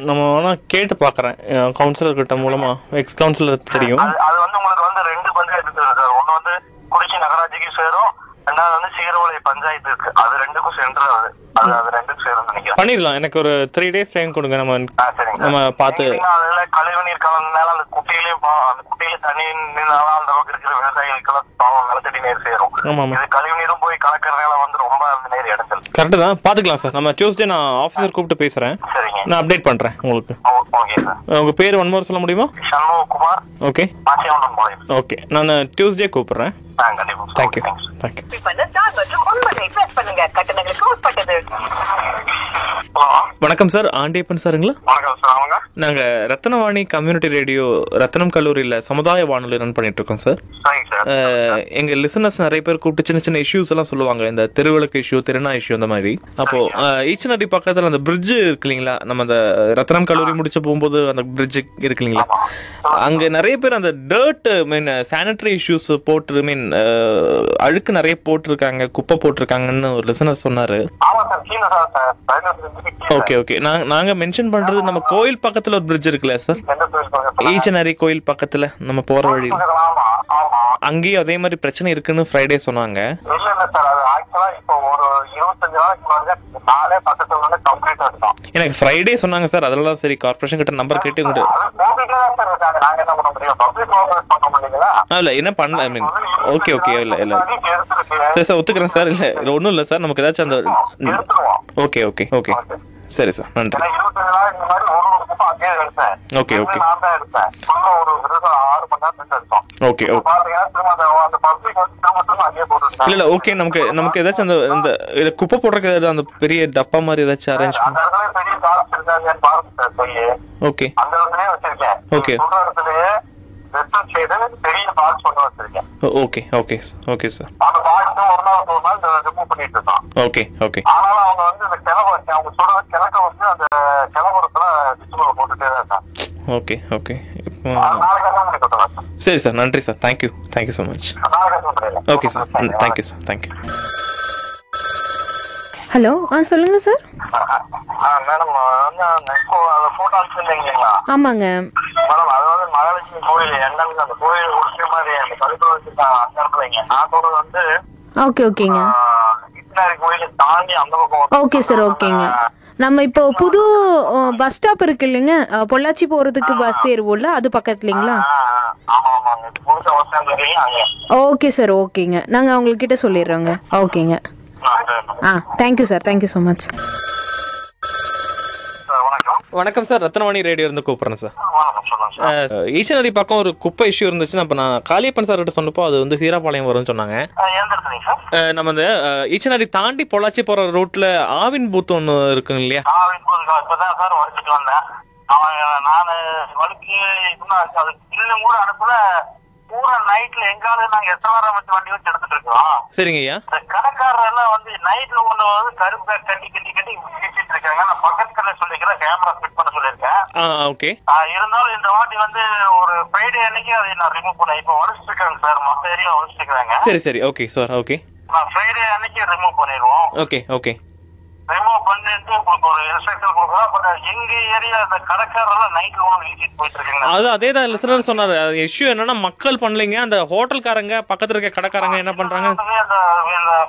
நம்ம வேணால் கேட்டு பார்க்குறேன் கவுன்சிலர் கிட்ட மூலமாக எக்ஸ் கவுன்சிலர் தெரியும். அது வந்து உங்களுக்கு வந்து ரெண்டு பஞ்சாயத்து சார் ஒண்ணு வந்து குறிச்சி நகராட்சிக்கு சேரும். ரெண்டாவது வந்து சீரவளை பஞ்சாயத்து இருக்கு. அது ரெண்டுக்கும் சென்டர் அது. அது அது ரெண்டுக்கும் சேரும் நினைக்கிறேன். பண்ணிடலாம். எனக்கு ஒரு த்ரீ டேஸ் டைம் கொடுங்க. நம்ம நம்ம. பார்த்து அதுல கழிவு நீர் கலந்தனால அந்த குட்டையிலயும் அந்த குட்டையில தண்ணி நின்னாலும் அந்த அளவுக்கு இருக்கிற விவசாயிகளுக்கெல்லாம் பாவம் நிலத்தடி நீர் சேரும். இது கழிவு நீரும் போய் கலக்கறதுனால வந்து ரொம்ப அந்த நீர் இடத்துல கரெக்டு தான். பார்த்துக்கலாம் சார். நம்ம டியூஸ்டே நான் ஆஃபீஸர் கூப்பிட்டு சரிங்க. நான் அப்டேட் பண்ணுறேன் உங்களுக்கு. Okay sir. உங்கள் பேர் ஒன் மோர் சொல்ல முடியுமா? சண்முககுமார் ஓகே ஆசியவனம் பாளையம் ஓகே நான் டியூஸ்டே கூப்பிட்றேன். ஆ கண்டிப்பா. மற்றும் ஒன்பதை பிரஸ் பண்ணுங்க. கட்டணங்களுக்கு உட்பட்டது வணக்கம் சார். ஆண்டியப்பன் சாருங்களா? வணக்கம் சார். அவங்க? நாங்கள் ரத்னவாணி கம்யூனிட்டி ரேடியோ ரத்னம் கல்லூரியில் சமுதாய வானொலி ரன் பண்ணிட்டு இருக்கோம் சார். எங்க லிசனர்ஸ் நிறைய பேர் கூப்பிட்டு சின்ன சின்ன இஷ்யூஸ் எல்லாம் சொல்லுவாங்க. இந்த தெருவிளக்கு இஷ்யூ திருநா இஷ்யூ அந்த மாதிரி. அப்போ ஈச்சனடி பக்கத்துல அந்த பிரிட்ஜ் இருக்கு இல்லைங்களா? நம்ம அந்த ரத்னம் கல்லூரி முடிச்சு போகும்போது அந்த பிரிட்ஜ் இருக்கு இல்லைங்களா? அங்க நிறைய பேர் அந்த டர்ட் மீன் சானிட்டரி இஷ்யூஸ் போட்டு மீன் அழுக்கு நிறைய போட்டிருக்காங்க. குப்பை போட்டிருக்காங்கன்னு ஒரு லிசனர் சொன்னாரு. ஓகே ஓகே நாங்க மென்ஷன் பண்றது நம்ம கோயில் பக்கத்துல ஒரு பிரிட்ஜ் இருக்குல்ல சார்? ஈச்சனரி கோயில் பக்கத்துல நம்ம போற வழி அங்கேயும் அதே மாதிரி பிரச்சனை இருக்குன்னு ஃப்ரைடே சொன்னாங்க. இல்ல இல்ல சார். அது ஆக்சுவலா இப்போ ஒரு இருபத்தஞ்சு நாளைக்கு முன்னாடி நாளே பக்கத்துல வந்து கம்ப்ளீட் ஆகிட்டோம் எனக்கு ஃப்ரைடே சொன்னாங்க சார் அதெல்லாம் சரி கார்பரேஷன் கிட்ட நம்பர் கேட்டு இருக்காங்க. நாங்க என்ன பண்ண முடியும்? பப்ளிக் கோஆபரேட் பண்ண முடியுங்களா? இல்ல என்ன பண்ண ஐ மீன் ஓகே ஓகே இல்ல இல்ல. சரி சார் ஒத்துக்கிறேன் சார். இல்ல ஒன்றும் இல்லை சார். நமக்கு ஏதாச்சும் அந்த ஓகே ஓகே ஓகே. சரி சார் நன்றி. ஏன்னா இருபத்தஞ்சு நாள் இந்த மாதிரி ஒரு ஒரு குப்பை அங்கேயே எடுத்தேன் ஓகே ஓகே. Okay okay. இல்ல இல்ல ஓகே நமக்கு நமக்கு ஏதாச்சும் அந்த இந்த இது குப்பை போடுறதுக்கு அந்த பெரிய டப்பா மாதிரி ஏதாச்சும் அரேஞ்ச் போய். ஓகே அந்த இடத்துலயே வச்சிருக்கேன் Okay. நீங்க சொல்ற இடத்துலயே ரெஸ்ட் செய்து பெரிய பாக்ஸ் கொண்டு வச்சிருக்கேன் ஓகே ஓகே ஓகே சார் அந்த பாக்ஸ் ஒரு நாள் ஒரு நாள் ரிமூவ் பண்ணிட்டு இருக்கோம் ஓகே ஓகே ஆனாலும் அவங்க வந்து இந்த கிழக்கு வச்சு அவங்க சொல்ற கிழக்க வந்து அந்த கிழவரத்துல டிஸ்பிளே போட்டுட்டே தான் இருக்காங்க. ஓகே ஓகே சார் சரி சார் நன்றி sir thank you thank you so much okay sir thank you sir thank you hello ஆ சொல்லுங்கள் சார் மேடம் இப்போ அந்த போட்டோ அனுப்பிச்சிருந்தீங்களா ஆமாங்க. மேடம் அது வந்து மகாலட்சுமி கோயில் எங்களுக்கு அந்த கோயில் முடிச்ச மாதிரி அந்த கழுத்து வச்சிருக்காங்க அந்த இடத்துலங்க நான் சொல்றது வந்து ஓகே ஓகேங்க. கிருஷ்ணாரி கோயிலை தாண்டி அந்த பக்கம் வந்து ஓகே சார் ஓகேங்க. நம்ம இப்போ புது பஸ் ஸ்டாப் இருக்கு இல்லைங்க? பொள்ளாச்சி போகிறதுக்கு பஸ் ஏறுவோம்ல அது பக்கத்துலங்களா ஓகே சார் ஓகேங்க. நாங்கள் அவங்கக்கிட்ட சொல்லிடுறோங்க. ஓகேங்க. ஆ, thank you sir. Thank you so much வணக்கம் சார் ரத்னவாணி ரேடியோ இருந்து கூப்பிட்றேன் சார். ஈச்சனடி பக்கம் ஒரு குப்பை இஷ்யூ இருந்துச்சுன்னா அப்போ நான் காளியப்பன் சார் கிட்ட சொன்னப்போ அது வந்து சீராபாளையம் வரும்னு சொன்னாங்க. நம்ம இந்த அஹ், ஈச்சனடி தாண்டி பொள்ளாச்சி போகிற ரூட்டில் ஆவின் பூத் ஒன்று இருக்குங்க இல்லையா? அவன் நானு இன்னும் அது கூட அனுப்புல. பூரா நைட்ல எங்காலும் நாங்க எத்தனை வச்சு வண்டி வச்சு எடுத்துட்டு இருக்கோம்? சரிங்க ஐயா. இந்த கடைக்காரர் எல்லாம் வந்து நைட்ல ஒண்ணு வந்து கருப்பை கட்டி கட்டி கட்டி வீசிட்டு இருக்காங்க. நான் பக்கத்துல சொல்லிக்கிறேன் கேமரா ஃபிட் பண்ண சொல்லியிருக்கேன். ஓகே இருந்தாலும் இந்த வாட்டி வந்து ஒரு ஃப்ரைடே அன்னைக்கு அதை நான் ரிமூவ் பண்ணேன். இப்போ உடச்சிட்டு இருக்காங்க சார் மற்ற ஏரியா உடச்சிட்டு இருக்காங்க சரி சரி. ஓகே சார் ஓகே நான் ஃப்ரைடே அன்னைக்கு ரிமூவ் பண்ணிடுவோம். ஓகே ஓகே பண்ணிட்டு உங்களுக்கு ஒரு இன்ஸ்ட்ரக்ஷன் கொடுக்குறோம் பட் எங்க ஏரியா இந்த கடைக்காரெல்லாம் ஒன்று வீசிட்டு போயிட்டு இருக்காங்க அது அதே தான் லிசனர் சொன்னார். இஷ்யூ என்னன்னா மக்கள் பண்ணலைங்க. அந்த ஹோட்டல்காரங்க பக்கத்துல இருக்க கடைக்காரங்க என்ன பண்றாங்க? அந்த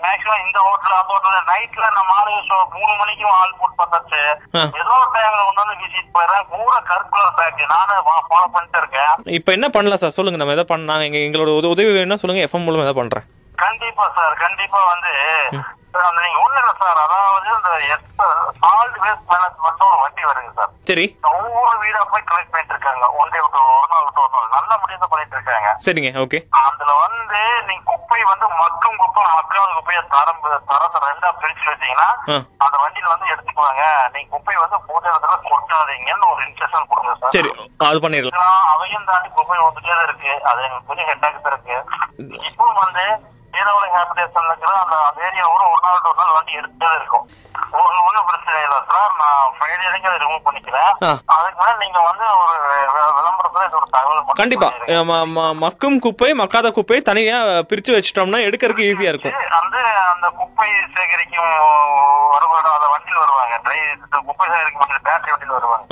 மேக்ஸிமம் இந்த ஹோட்டல் அந்த ஹோட்டல் நைட்ல நம்ம ஆளு மூணு மணிக்கும் ஆள் போட்டு பார்த்தாச்சு. ஏதோ டைம்ல வந்து விசிட் போயிடுறேன் பூரா கருக்குலர் பேக் நானும் ஃபாலோ பண்ணிட்டு இருக்கேன். இப்போ என்ன பண்ணலாம் சார் சொல்லுங்க. நம்ம எதை பண்ண எங்க எங்களோட உத- உதவி வேணும்னா சொல்லுங்க. எஃப்எம் மூலம் எதை பண்றேன். கண்டிப்பா சார் கண்டிப்பா வந்து அந்த நீங்க ஒண்ணு சார். அதாவது இந்த சால்ட் வேஸ்ட் மேனேஜ்மெண்ட் ஒரு வண்டி வருங்க சார். சரி. ஒவ்வொரு வீடா போய் கலெக்ட் பண்ணிட்டு இருக்காங்க ஒன் டே விட்டு ஒரு நாள் விட்டு ஒரு நாள். நல்ல முடியாத பண்ணிட்டு இருக்காங்க சரிங்க ஓகே. அதுல வந்து நீங்க குப்பை வந்து மக்கும் குப்பை மக்காத குப்பைய தரம் தரத்தை ரெண்டா பிரிச்சு வச்சீங்கன்னா அந்த வண்டியில வந்து எடுத்துக்குவாங்க நீங்க குப்பை வந்து போட்ட இடத்துல கொட்டாதீங்கன்னு ஒரு இன்ஸ்ட்ரக்ஷன் கொடுங்க சார். சரி அது பண்ணிடலாம். இதெல்லாம் அவையும் தாண்டி குப்பை வந்துட்டே இருக்கு. அது எங்களுக்கு பெரிய ஹெட்டாக் இருக்கு. இப்போ வந்து ஏதோட ஹேபிடேஷன் இருக்கிற அந்த ஏரியாவோட ஒரு நாள் ஒரு நாள் வண்டி எடுத்துட்டே இருக்கும். ஒரு ஒன்றும் பிரச்சனை இல்லை சார் நான் ஃப்ரைடே அன்னைக்கு அதை ரிமூவ் பண்ணிக்கிறேன். அதுக்கு மேல நீங்க வந்து ஒரு வி- ஒரு கண்டிப்பா. மக்கும் குப்பை மக்காத குப்பை தனியா பிரிச்சு வச்சிட்டோம்னா எடுக்கிறதுக்கு ஈஸியா இருக்கும். வந்து அந்த குப்பை சேகரிக்கும் வருவாங்க அந்த வண்டியில் வருவாங்க. குப்பை சேகரிக்கும் வண்டியில் பேட்டரி வண்டியில் வருவாங்க.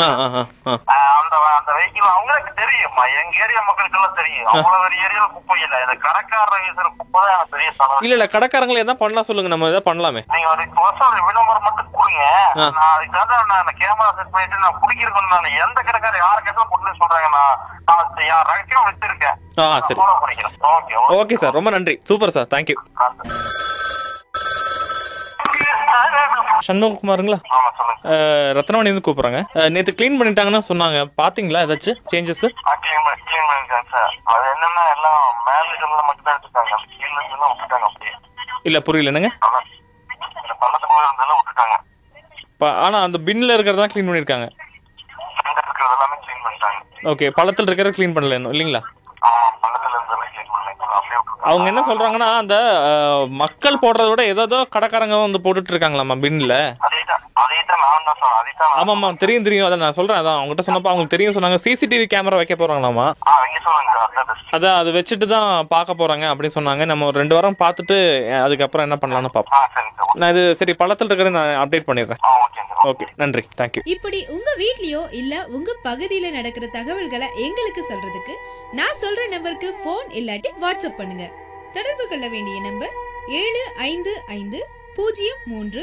அந்த அந்த வெஹிக்கிள் அவங்களுக்கு தெரியும். எங்க ஏரியா மக்களுக்கு எல்லாம் தெரியும். அவ்வளவு பெரிய ஏரியால குப்பை இல்லை. இந்த கடைக்காரர் வீசுற குப்பை தான் பெரிய சவால் இல்ல இல்ல கடைக்காரங்களை எதாவது பண்ணலாம் சொல்லுங்க. நம்ம எதாவது பண்ணலாமே. நீங்க ஒரு வருஷம் ஒரு விளம்பரம் மட்டும் கொடுங்க. நான் அதுக்காக நான் கேமரா செட் பண்ணிட்டு நான் குடிக்கிறேன் நான் எந்த கடைக்காரர் யார் கேட்டாலும் கொடுன்னு சொல்றாங்க. நான் ஆ சரி. ஓகே சார் ரொம்ப நன்றி. சூப்பர் சார் தேங்க்யூ சண்முககுமாருங்களா? ஆமா சொல்லுங்க. அஹ் ரத்னவாணி வந்து கூப்பிட்றாங்க. நேற்று க்ளீன் பண்ணிட்டாங்கன்னு சொன்னாங்க. பார்த்தீங்களா ஏதாச்சும் சேஞ்சஸ் கிளீன் பண்ணி கிளீன் பண்ணிருக்காங்க சார். அது என்னன்னா எல்லாம் மேல இருக்கிறதுல மட்டும் தான் எடுத்துட்டாங்க. கீழே இருந்தெல்லாம் விட்டுட்டாங்க அப்படியே. இல்லை புரியல என்னங்க? பள்ளத்துக்குள்ள விட்டுட்டாங்க. ஆனா அந்த பின்ல இருக்கிறதா க்ளீன் பண்ணியிருக்காங்க எங்க இருக்கிறது எல்லாமே கிளீன் பண்ணிட்டாங்க ஓகே பள்ளத்தில் இருக்கிற க்ளீன் பண்ணல இன்னும் இல்லைங்களா அவங்க என்ன சொல்றாங்கன்னா அந்த மக்கள் போடுறத விட ஏதோ கடைக்காரங்க வந்து போட்டுட்டு இருக்காங்களாமா பின்ல அதே தான் அதே தான் நான் தான் சார் அதே தான் ஆமா ஆமா தெரியும் தெரியும். அதை நான் சொல்றேன் அதான். அவங்ககிட்ட சொன்னப்போ அவங்களுக்கு தெரியும் சொன்னாங்க. சிசிடிவி கேமரா வைக்க போறாங்களாமா அதான் பெஸ்ட் அதான் அது வச்சுட்டு தான் பார்க்க போறாங்க அப்படின்னு சொன்னாங்க. நம்ம ஒரு ரெண்டு வாரம் பார்த்துட்டு அதுக்கப்புறம் என்ன பண்ணலாம்னு பார்ப்போம். நான் இது சரி பள்ளத்தில் இருக்கிறத நான் அப்டேட் பண்ணிடுறேன். ஓகே நன்றி. தேங்க்யூ இப்படி உங்க வீட்லயோ இல்ல உங்க பகுதியில நடக்கிற தகவல்களை எங்களுக்கு சொல்றதுக்கு நான் சொல்ற நம்பருக்கு ஃபோன் இல்லாட்டி வாட்ஸ்அப் பண்ணுங்க. தொடர்பு கொள்ள வேண்டிய நம்பர் ஏழு ஐந்து ஐந்து பூஜ்ஜியம் மூன்று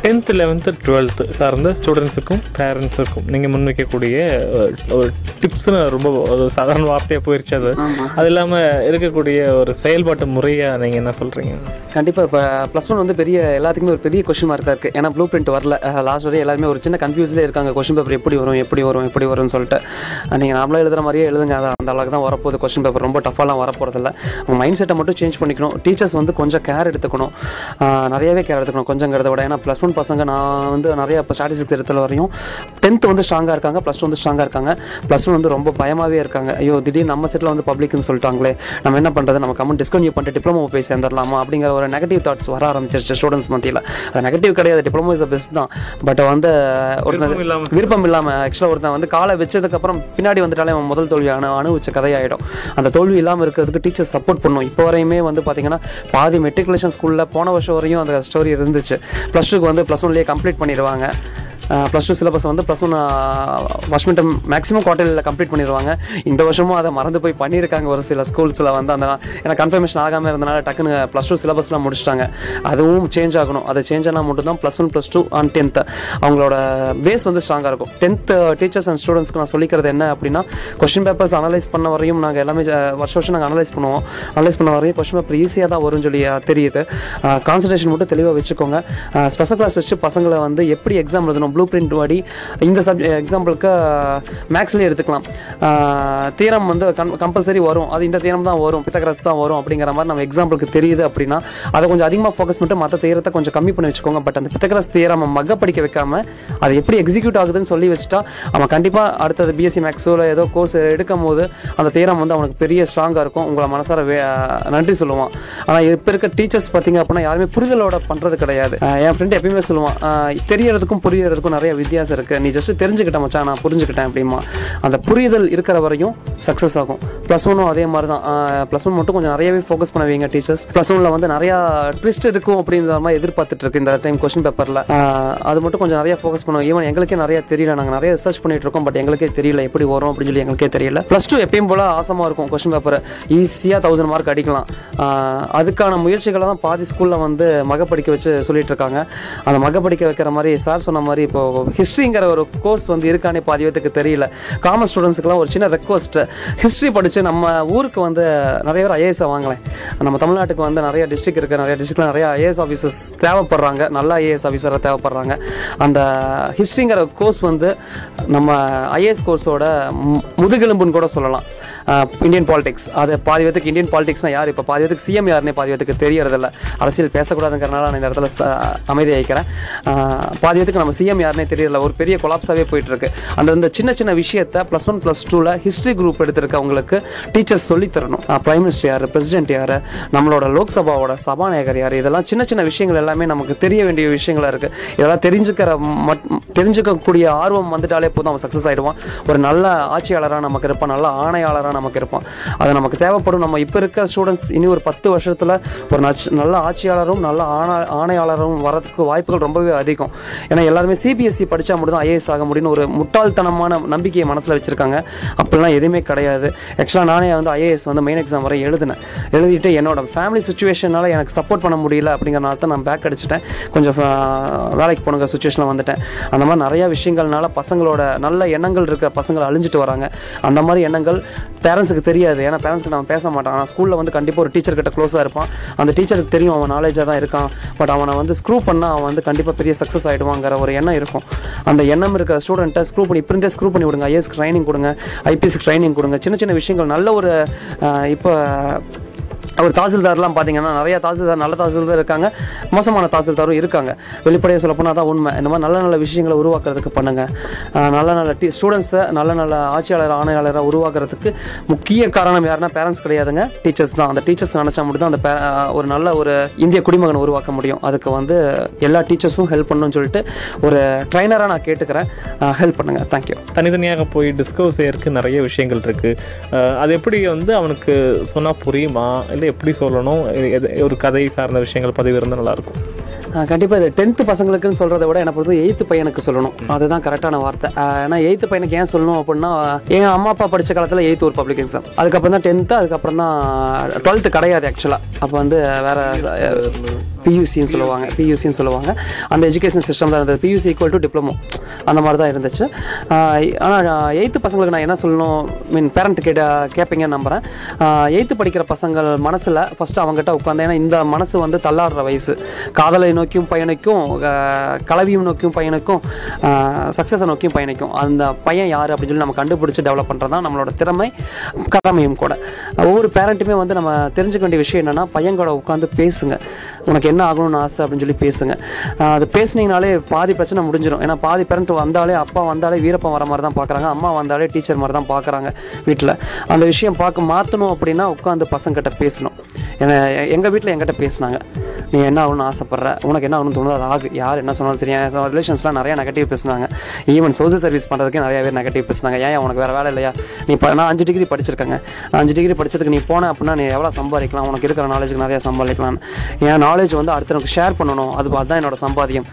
டென்த்து லெவன்த்து டுவெல்த்து சார்ந்த ஸ்டூடெண்ட்ஸுக்கும் பேரண்ட்ஸுக்கும் நீங்கள் முன்வைக்கக்கூடிய ஒரு டிப்ஸ்னு ரொம்ப சாதாரண வார்த்தையாக போயிடுச்சு அது. அது இல்லாமல் இருக்கக்கூடிய ஒரு செயல்பாட்டு முறையாக நீங்கள் என்ன சொல்கிறீங்க கண்டிப்பாக இப்போ ப்ளஸ் ஒன் வந்து பெரிய எல்லாத்துக்குமே ஒரு பெரிய கொஷின் மார்க்காக இருக்குது ஏன்னா ப்ளூ பிரிண்ட் வரல லாஸ்ட் வரையும் எல்லாருமே ஒரு சின்ன கன்ஃபியூஸ்லேயே இருக்காங்க. கொஷின் பேப்பர் எப்படி வரும் எப்படி வரும் எப்படி வரும்னு சொல்லிட்டு. நீங்கள் நாமளாக எழுதுகிற மாதிரியே எழுதுங்க. அது அந்த அளவுக்கு தான் வரப்போகுது. கொஷின் பேப்பர் ரொம்ப டஃபாலாம் வரப்போகிறதில்ல உங்கள் மைண்ட் செட்டை மட்டும் சேஞ்ச் பண்ணிக்கணும். டீச்சர்ஸ் வந்து கொஞ்சம் கேர் எடுத்துக்கணும். நிறையவே கேர் எடுத்துக்கணும். கொஞ்சங்கிறத விட. ஏன்னா ப்ளஸ் ஒன் பசங்க நான் வந்து நிறைய இப்போ ஸ்டாட்டிஸ்டிக்ஸ் இடத்துல வரையும் டென்த்து வந்து ஸ்ட்ராங்காக இருக்காங்க ப்ளஸ் டூ வந்து ஸ்ட்ராங்காக இருக்காங்க. ப்ளஸ் ஒன் வந்து ரொம்ப பயமாகவே இருக்காங்க. ஐயோ திடீர்னு நம்ம செட்டில் வந்து பப்ளிக்னு சொல்லிட்டாங்களே நம்ம என்ன பண்ணுறது நம்ம கமெண்ட் டிஸ்கன்யூ பண்ணிட்டு டிப்ளமோ போய் சேர்ந்துடலாமா? அப்படிங்கிற ஒரு நெகட்டிவ் தாட்ஸ் வர ஆரம்பிச்சிருச்சு ஸ்டூடெண்ட்ஸ் மத்தியில். அது நெகட்டிவ் கிடையாது டிப்ளமோ இஸ் பெஸ்ட் தான். பட் வந்து விருப்பம் ஒரு இல்லாம விருப்பம் இல்லாமல் ஆக்சுவலாக ஒருத்தன் வந்து காலை வச்சதுக்கப்புறம் பின்னாடி வந்துட்டாலே அவன் முதல் தோல்வி அணு அணுவிச்ச கதையாயிடும். அந்த தோல்வி இல்லாமல் இருக்கிறதுக்கு டீச்சர் சப்போர்ட் பண்ணும் இப்போ வரையுமே வந்து பார்த்தீங்கன்னா பாதி மெட்ரிகுலேஷன் ஸ்கூலில் போன வருஷம் வரையும் அந்த ஸ்டோரி இருந்துச்சு. ப்ளஸ் டூக்கு வந்து ப்ளஸ் ஒன்லேயே கம்ப்ளீட் பண்ணிடுவாங்க. ப்ளஸ் டூ சிலபஸ் வந்து plus one first midterm maximum குவார்டரில் complete பண்ணிடுவாங்க இந்த வருஷமும் அதை மறந்து போய் பண்ணியிருக்காங்க ஒரு சில ஸ்கூல்ஸில் வந்து அந்த ஏன்னா கன்ஃபர்மேஷன் ஆகாமல் இருந்தனால டக்குன்னு ப்ளஸ் டூ சிலபஸ்லாம் முடிச்சிட்டாங்க. அதுவும் சேஞ்ச் ஆகணும். அது சேஞ்ச் ஆனால் மட்டும்தான் plus one plus two and tenth அவங்களோட பேஸ் வந்து ஸ்ட்ராங்காக இருக்கும். டென்த் டீச்சர்ஸ் அண்ட் ஸ்டூடெண்ட்ஸ்க்கு நான் சொல்லிக்கிறது என்ன அப்படின்னா கொஸ்டின் பேப்பர்ஸ் அனலைஸ் பண்ண வரையும் நாங்கள் எல்லாமே வருஷம் வருஷம் நாங்கள் அனலைஸ் பண்ணுவோம். அனலைஸ் பண்ண வரையும் கொஸ்டின் பேப்பர் ஈஸியாக தான் வரும்னு சொல்லி தெரியுது. கான்சன்ட்ரேஷன் மட்டும் தெளிவாக வச்சுக்கோங்க. ஸ்பெஷல் கிளாஸ் வச்சு பசங்களை வந்து எப்படி எக்ஸாம் எழுதணும்? ப்ளூ பிரிண்ட் படி இந்த சப் எக்ஸாம்பிளுக்கு மேக்ஸ்லேயே எடுத்துக்கலாம். Eh, தீரம் வந்து கம்பல்சரி வரும். அது இந்த தீரம் தான் வரும். பித்தகரஸ் தான் வரும் அப்படிங்கிற மாதிரி நம்ம எக்ஸாம்பிளுக்கு தெரியுது அப்படின்னா அதை கொஞ்சம் அதிகமாக ஃபோக்கஸ் பண்ணிட்டு மற்ற தீரத்தை கொஞ்சம் கம்மி பண்ணி வச்சுக்கோங்க. பட் அந்த பித்தகரஸ் தீரம் மக படிக்க வைக்காம அது எப்படி எக்ஸிக்யூட் ஆகுதுன்னு சொல்லி வச்சுட்டா அவன் கண்டிப்பாக அடுத்தது பிஎஸ்சி மேக்ஸோ இல்லை ஏதோ கோர்ஸ் எடுக்கும் போது அந்த தீரம் வந்து அவனுக்கு பெரிய ஸ்ட்ராங்காக இருக்கும். உங்களை மனசார வே- eh, நன்றி சொல்லுவான். ஆனால் இப்போ இருக்க டீச்சர்ஸ் பார்த்தீங்க அப்படின்னா யாருமே புரிதலோட பண்ணுறது கிடையாது. Eh, என் ஃப்ரெண்ட் எப்பயுமே சொல்லுவான் தெரியறதுக்கும் புரியறதுக்கும் நிறைய வித்தியாசம் இருக்குது நீ ஜஸ்ட் தெரிஞ்சுக்கிட்டேன் மச்சான் நான் புரிஞ்சுக்கிட்டேன் அப்படிமா. அந்த புரிதல் இருக்கிற வரையும் சக்ஸஸ் ஆகும். ப்ளஸ் ஒன்னும் அதே மாதிரி தான் ப்ளஸ் ஒன் மட்டும் கொஞ்சம் நிறையவே ஃபோக்கஸ் பண்ண வைங்க டீச்சர்ஸ் ப்ளஸ் ஒன்ல வந்து நிறையா ட்விஸ்ட் இருக்கும் அப்படின்ற மாதிரி எதிர்பார்த்துட்டு இருக்கு இந்த டைம் கொஸ்டின் பேப்பரில் அது மட்டும் கொஞ்சம் நிறைய ஃபோக்கஸ் பண்ணுவோம். ஈவன் எங்களுக்கே நிறைய தெரியல. நாங்கள் நிறைய ரிசர்ச் பண்ணிட்டு இருக்கோம் பட் எங்களுக்கே தெரியல எப்படி வரும் அப்படின்னு சொல்லி எங்களுக்கே தெரியல. ப்ளஸ் டூ எப்பயும் போல ஆசமாக இருக்கும் கொஸ்டின் பேப்பர் ஈஸியாக தௌசண்ட் மார்க் அடிக்கலாம். அதுக்கான முயற்சிகளை தான் பாதி ஸ்கூலில் வந்து மக படிக்க வச்சு சொல்லிட்டு இருக்காங்க. அந்த மகப்படிக்க படிக்க வைக்கிற மாதிரி சார் சொன்ன மாதிரி இப்போ ஹிஸ்ட்ரிங்கிற ஒரு கோர்ஸ் வந்து இருக்கானே பாதி பேத்துக்கு தெரியல. காமர்ஸ் ஸ்டூடெண்ட்ஸுக்குலாம் ஒரு சின்ன ரெக்வஸ்ட் ஹிஸ்ட்ரி படித்து நம்ம ஊருக்கு வந்து நிறைய பேர் ஐஏஎஸ் வாங்கலேன் நம்ம தமிழ்நாட்டுக்கு வந்து நிறைய டிஸ்ட்ரிக் இருக்குது நிறைய டிஸ்ட்ரிக்டில் நிறைய ஐஏஎஸ் ஆஃபீஸர்ஸ் தேவைப்படுறாங்க. நல்ல ஐஏஎஸ் ஆஃபீஸராக தேவைப்படுறாங்க. அந்த ஹிஸ்ட்ரிங்கிற கோர்ஸ் வந்து நம்ம ஐஏஎஸ் கோர்ஸோட முதுகெலும்புன்னு கூட சொல்லலாம். இந்தியன் பாலிடிக்ஸ் அது பாதி பேத்துக்கு இந்தியன் பாலிடிக்ஸ்னா யார்? இப்போ பாதி பேத்துக்கு சிஎம் யாருன்னு பாதி பேத்துக்கு தெரியறதில்ல. அரசியல் பேசக்கூடாதுங்கிறனால நான் இந்த இடத்துல அமைதி வைக்கிறேன். பாதி பேத்துக்கு நம்ம சிஎம் யாருன்னே தெரியறதில்ல. ஒரு பெரிய கொலாப்ஸாகவே போயிட்டுருக்கு. அந்த இந்த சின்ன சின்ன விஷயத்த ப்ளஸ் ஒன் ப்ளஸ் டூவில் ஹிஸ்ட்ரி குரூப் எடுத்திருக்கவங்களுக்கு டீச்சர்ஸ் சொல்லித் தரணும். மினிஸ்டர் யார்? பிரசிடென்ட் யார்? நம்மளோட லோக்சபாவோட சபாநாயகர் யார்? இதெல்லாம் சின்ன சின்ன விஷயங்கள் எல்லாமே நமக்கு தெரிய வேண்டிய விஷயங்களாக இருக்குது இதெல்லாம் தெரிஞ்சுக்கிற மட் தெரிஞ்சுக்கக்கூடிய ஆர்வம் வந்துட்டாலே போதும். அவன் சக்ஸஸ் ஆகிடுவான் ஒரு நல்ல ஆட்சியாளராக நமக்கு இருப்பான் நல்ல ஆணையாளராக நமக்கு இருப்பான் அது நமக்கு தேவைப்படும். நம்ம இப்போ இருக்க ஸ்டூடெண்ட்ஸ் இனி ஒரு பத்து வருஷத்தில் ஒரு நச் நல்ல ஆட்சியாளரும் நல்ல ஆணா ஆணையாளரும் வரதுக்கு வாய்ப்புகள் ரொம்பவே அதிகம். ஏன்னா எல்லாருமே சிபிஎஸ்சி படித்தா மட்டும் தான் ஐஏஎஸ் ஆக முடியும்னு ஒரு முட்டாள்தனமான நம்பிக்கையை மனசில் வச்சுருக்காங்க. அப்படிலாம் எதுவுமே கிடையாது. ஆக்சுவலாக நானே வந்து ஐஏஎஸ் வந்து மெயின் எக்ஸாம் வரை எழுதினேன். எழுதிட்டு என்னோட ஃபேமிலி சுச்சுவேஷனால் எனக்கு சப்போர்ட் பண்ண முடியல அப்படிங்கிறனால தான் நான் பேக் அடிச்சிட்டேன். கொஞ்சம் வேலைக்கு போனுங்க சுச்சுவேஷனில் வந்துட்டேன். அந்த மாதிரி நிறையா விஷயங்கள்னால பசங்களோட நல்ல எண்ணங்கள் இருக்கிற பசங்களை அழிஞ்சிட்டு வராங்க. அந்த மாதிரி எண்ணங்கள் பேரண்ட்ஸுக்கு தெரியாது. ஏன்னா பேரண்ட்ஸ்க்கு நம்ம பேச மாட்டான். ஆனால் ஸ்கூலில் வந்து கண்டிப்பாக ஒரு டீச்சர் கிட்ட க்ளோஸாக இருப்பான். அந்த டீச்சருக்கு தெரியும் அவன் நாலேஜாக தான் இருக்கான். பட் அவனை வந்து ஸ்க்ரூ பண்ணால் அவன் வந்து கண்டிப்பாக பெரிய சக்ஸஸ் ஆகிடுவாங்கிற ஒரு எண்ணம் இருக்கும். அந்த எண்ணம் இருக்கிற ஸ்டூடெண்ட்டை ஸ்க்ரூ பண்ணி இப்போ இருந்தே ஸ்க்ரூ பண்ணி விடுங்க. ஐஎஸ்க்கு ட்ரைனிங் கொடுங்க. ஐபிஎஸ்க்கு ட்ரைனிங் கொடுங்க. சின்ன சின்ன விஷயங்கள் நல்ல ஒரு இப்போ ஒரு தாசில்தார்லாம் பார்த்தீங்கன்னா நிறைய தாசில்தார் நல்ல தாசில்தார் இருக்காங்க. மோசமான தாசில்தாரும் இருக்காங்க. வெளிப்படையாக சொல்லப்போனால் தான் உண்மை. இந்த மாதிரி நல்ல நல்ல விஷயங்களை உருவாக்குறதுக்கு பண்ணுங்கள் நல்ல நல்ல டி ஸ்டூடெண்ட்ஸை நல்ல நல்ல ஆட்சியாளர் ஆணையாளரை உருவாக்குறதுக்கு முக்கிய காரணம் யாருன்னா பேரண்ட்ஸ் கிடையாதுங்க. டீச்சர்ஸ் தான். அந்த டீச்சர்ஸ் நினச்சா மட்டும் தான் அந்த பே ஒரு நல்ல ஒரு இந்திய குடிமகனை உருவாக்க முடியும். அதுக்கு வந்து எல்லா டீச்சர்ஸும் ஹெல்ப் பண்ணணும்னு சொல்லிட்டு ஒரு ட்ரைனராக நான் கேட்டுக்கிறேன். ஹெல்ப் பண்ணுங்கள் தேங்க்யூ தனித்தனியாக போய் டிஸ்கஸ் செய்யறதுக்கு நிறைய விஷயங்கள் இருக்குது அது எப்படி வந்து அவனுக்கு சொன்னால் புரியுமா? இல்லை எப்படி சொல்லணும் ஒரு கதை சார்ந்த விஷயங்கள் பதிவு இருந்தால் நல்லாயிருக்கும் கண்டிப்பாக இது டென்த்து பசங்களுக்குன்னு சொல்கிறத விட என்ன பொறுத்து எயித்து பையனுக்கு சொல்லணும். அதுதான் கரெக்டான வார்த்தை. ஏன்னா எயித்து பையனுக்கு ஏன் சொல்லணும் அப்படின்னா என் அம்மா அப்பா படித்த காலத்தில் எயித்து ஒரு பப்ளிக் எக்ஸாம் அதுக்கப்புறம் தான் டென்த்து அதுக்கப்புறம் தான் டுவெல்த்து கிடையாது ஆக்சுவலாக அப்போ வந்து வேற பியூசின்னு சொல்லுவாங்க. பியூசின்னு சொல்லுவாங்க. அந்த எஜுகேஷன் சிஸ்டம் தான் இருந்தது. பியூசி ஈக்குவல் டு டிப்ளமோ அந்த மாதிரி தான் இருந்துச்சு. ஆனால் எயித்து பசங்களுக்கு நான் என்ன சொல்லணும்? மீன் பேரண்ட் கேட்ட கேட்பீங்கன்னு நம்புகிறேன் எயித்து படிக்கிற பசங்கள் மனசில் ஃபஸ்ட்டு அவங்ககிட்ட உட்காந்து ஏன்னா இந்த மனசு வந்து தள்ளாடுற வயசு. காதலை நோக்கியும் பயணிக்கும் கலவியும் நோக்கியும் பயணிக்கும் சக்ஸஸை நோக்கியும் பயணிக்கும். அந்த பையன் யார் அப்படின்னு சொல்லி நம்ம கண்டுபிடிச்சி டெவலப் பண்ணுறது தான் நம்மளோட திறமை கடமையும் கூட. ஒவ்வொரு பேரண்ட்டுமே வந்து நம்ம தெரிஞ்சுக்க வேண்டிய விஷயம் என்னென்னா பையன் கூட உட்காந்து பேசுங்க. உனக்கு என்ன ஆகணும்னு ஆசை அப்படின்னு சொல்லி பேசுங்க. அது பேசுனீங்கனாலே பாதி பிரச்சனை முடிஞ்சிடும் ஏன்னா பாதி பேரண்ட் வந்தாலே அப்பா வந்தாலே வீரப்பன் வர மாதிரி தான் பார்க்குறாங்க அம்மா வந்தாலே டீச்சர் மாதிரி தான் பார்க்குறாங்க வீட்டில். அந்த விஷயம் பார்க்க மாற்றணும் அப்படின்னா உட்காந்து பசங்கிட்ட பேசணும். என்னை எங்கள் வீட்டில் என்கிட்ட பேசுனாங்க. நீ என்ன ஆகணும்னு ஆசைப்பட்ற? உனக்கு என்ன ஆகணும்னு தோணுது அது ஆகு. யார் என்ன சொன்னாலும் சரி என் ரிலேஷன்ஸ்லாம் நிறைய நெகட்டிவ் பேசுனாங்க. ஈவன் சோசியல் சர்வீஸ் பண்ணுறதுக்கே நிறைய பேர் நெகட்டிவ் பேசுனாங்க. ஏன் உனக்கு வேறு வேலை இல்லையா? நீ இப்போ நான் அஞ்சு டிகிரி படிச்சிருக்கேங்க. நான் அஞ்சு டிகிரி படிச்சதுக்கு நீ போன அப்படின்னா நீ எவ்வளோ சம்பாதிக்கலாம்? உனக்கு இருக்கிற நாலேஜுக்கு நிறைய சம்பாதிக்கலாம். என் நாலேஜ் வந்து அடுத்தவனுக்கு ஷேர் பண்ணணும். அது அதுதான் என்னோட சம்பாதியம்.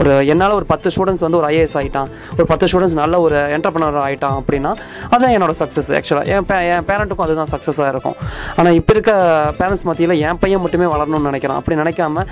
ஒரு என்னால் ஒரு பத்து ஸ்டூடெண்ட்ஸ் வந்து ஒரு ஐஏஎஸ் ஆகிட்டான் ஒரு பத்து ஸ்டூடெண்ட்ஸ் நல்ல ஒரு என்டர்பிரனர் ஆகிட்டான் அப்படின்னா அதுதான் என்னோட சக்ஸஸ் ஆக்சுவலாக என் பே என் பேரண்ட்டுக்கும் அதுதான் சக்ஸஸாக இருக்கும். ஆனால் இப்போ இருக்க பேரண்ட்ஸ் மத்தியில் என் பையன் மட்டுமே வளரணும்னு நினைக்கிறான். அப்படி நினைக்காம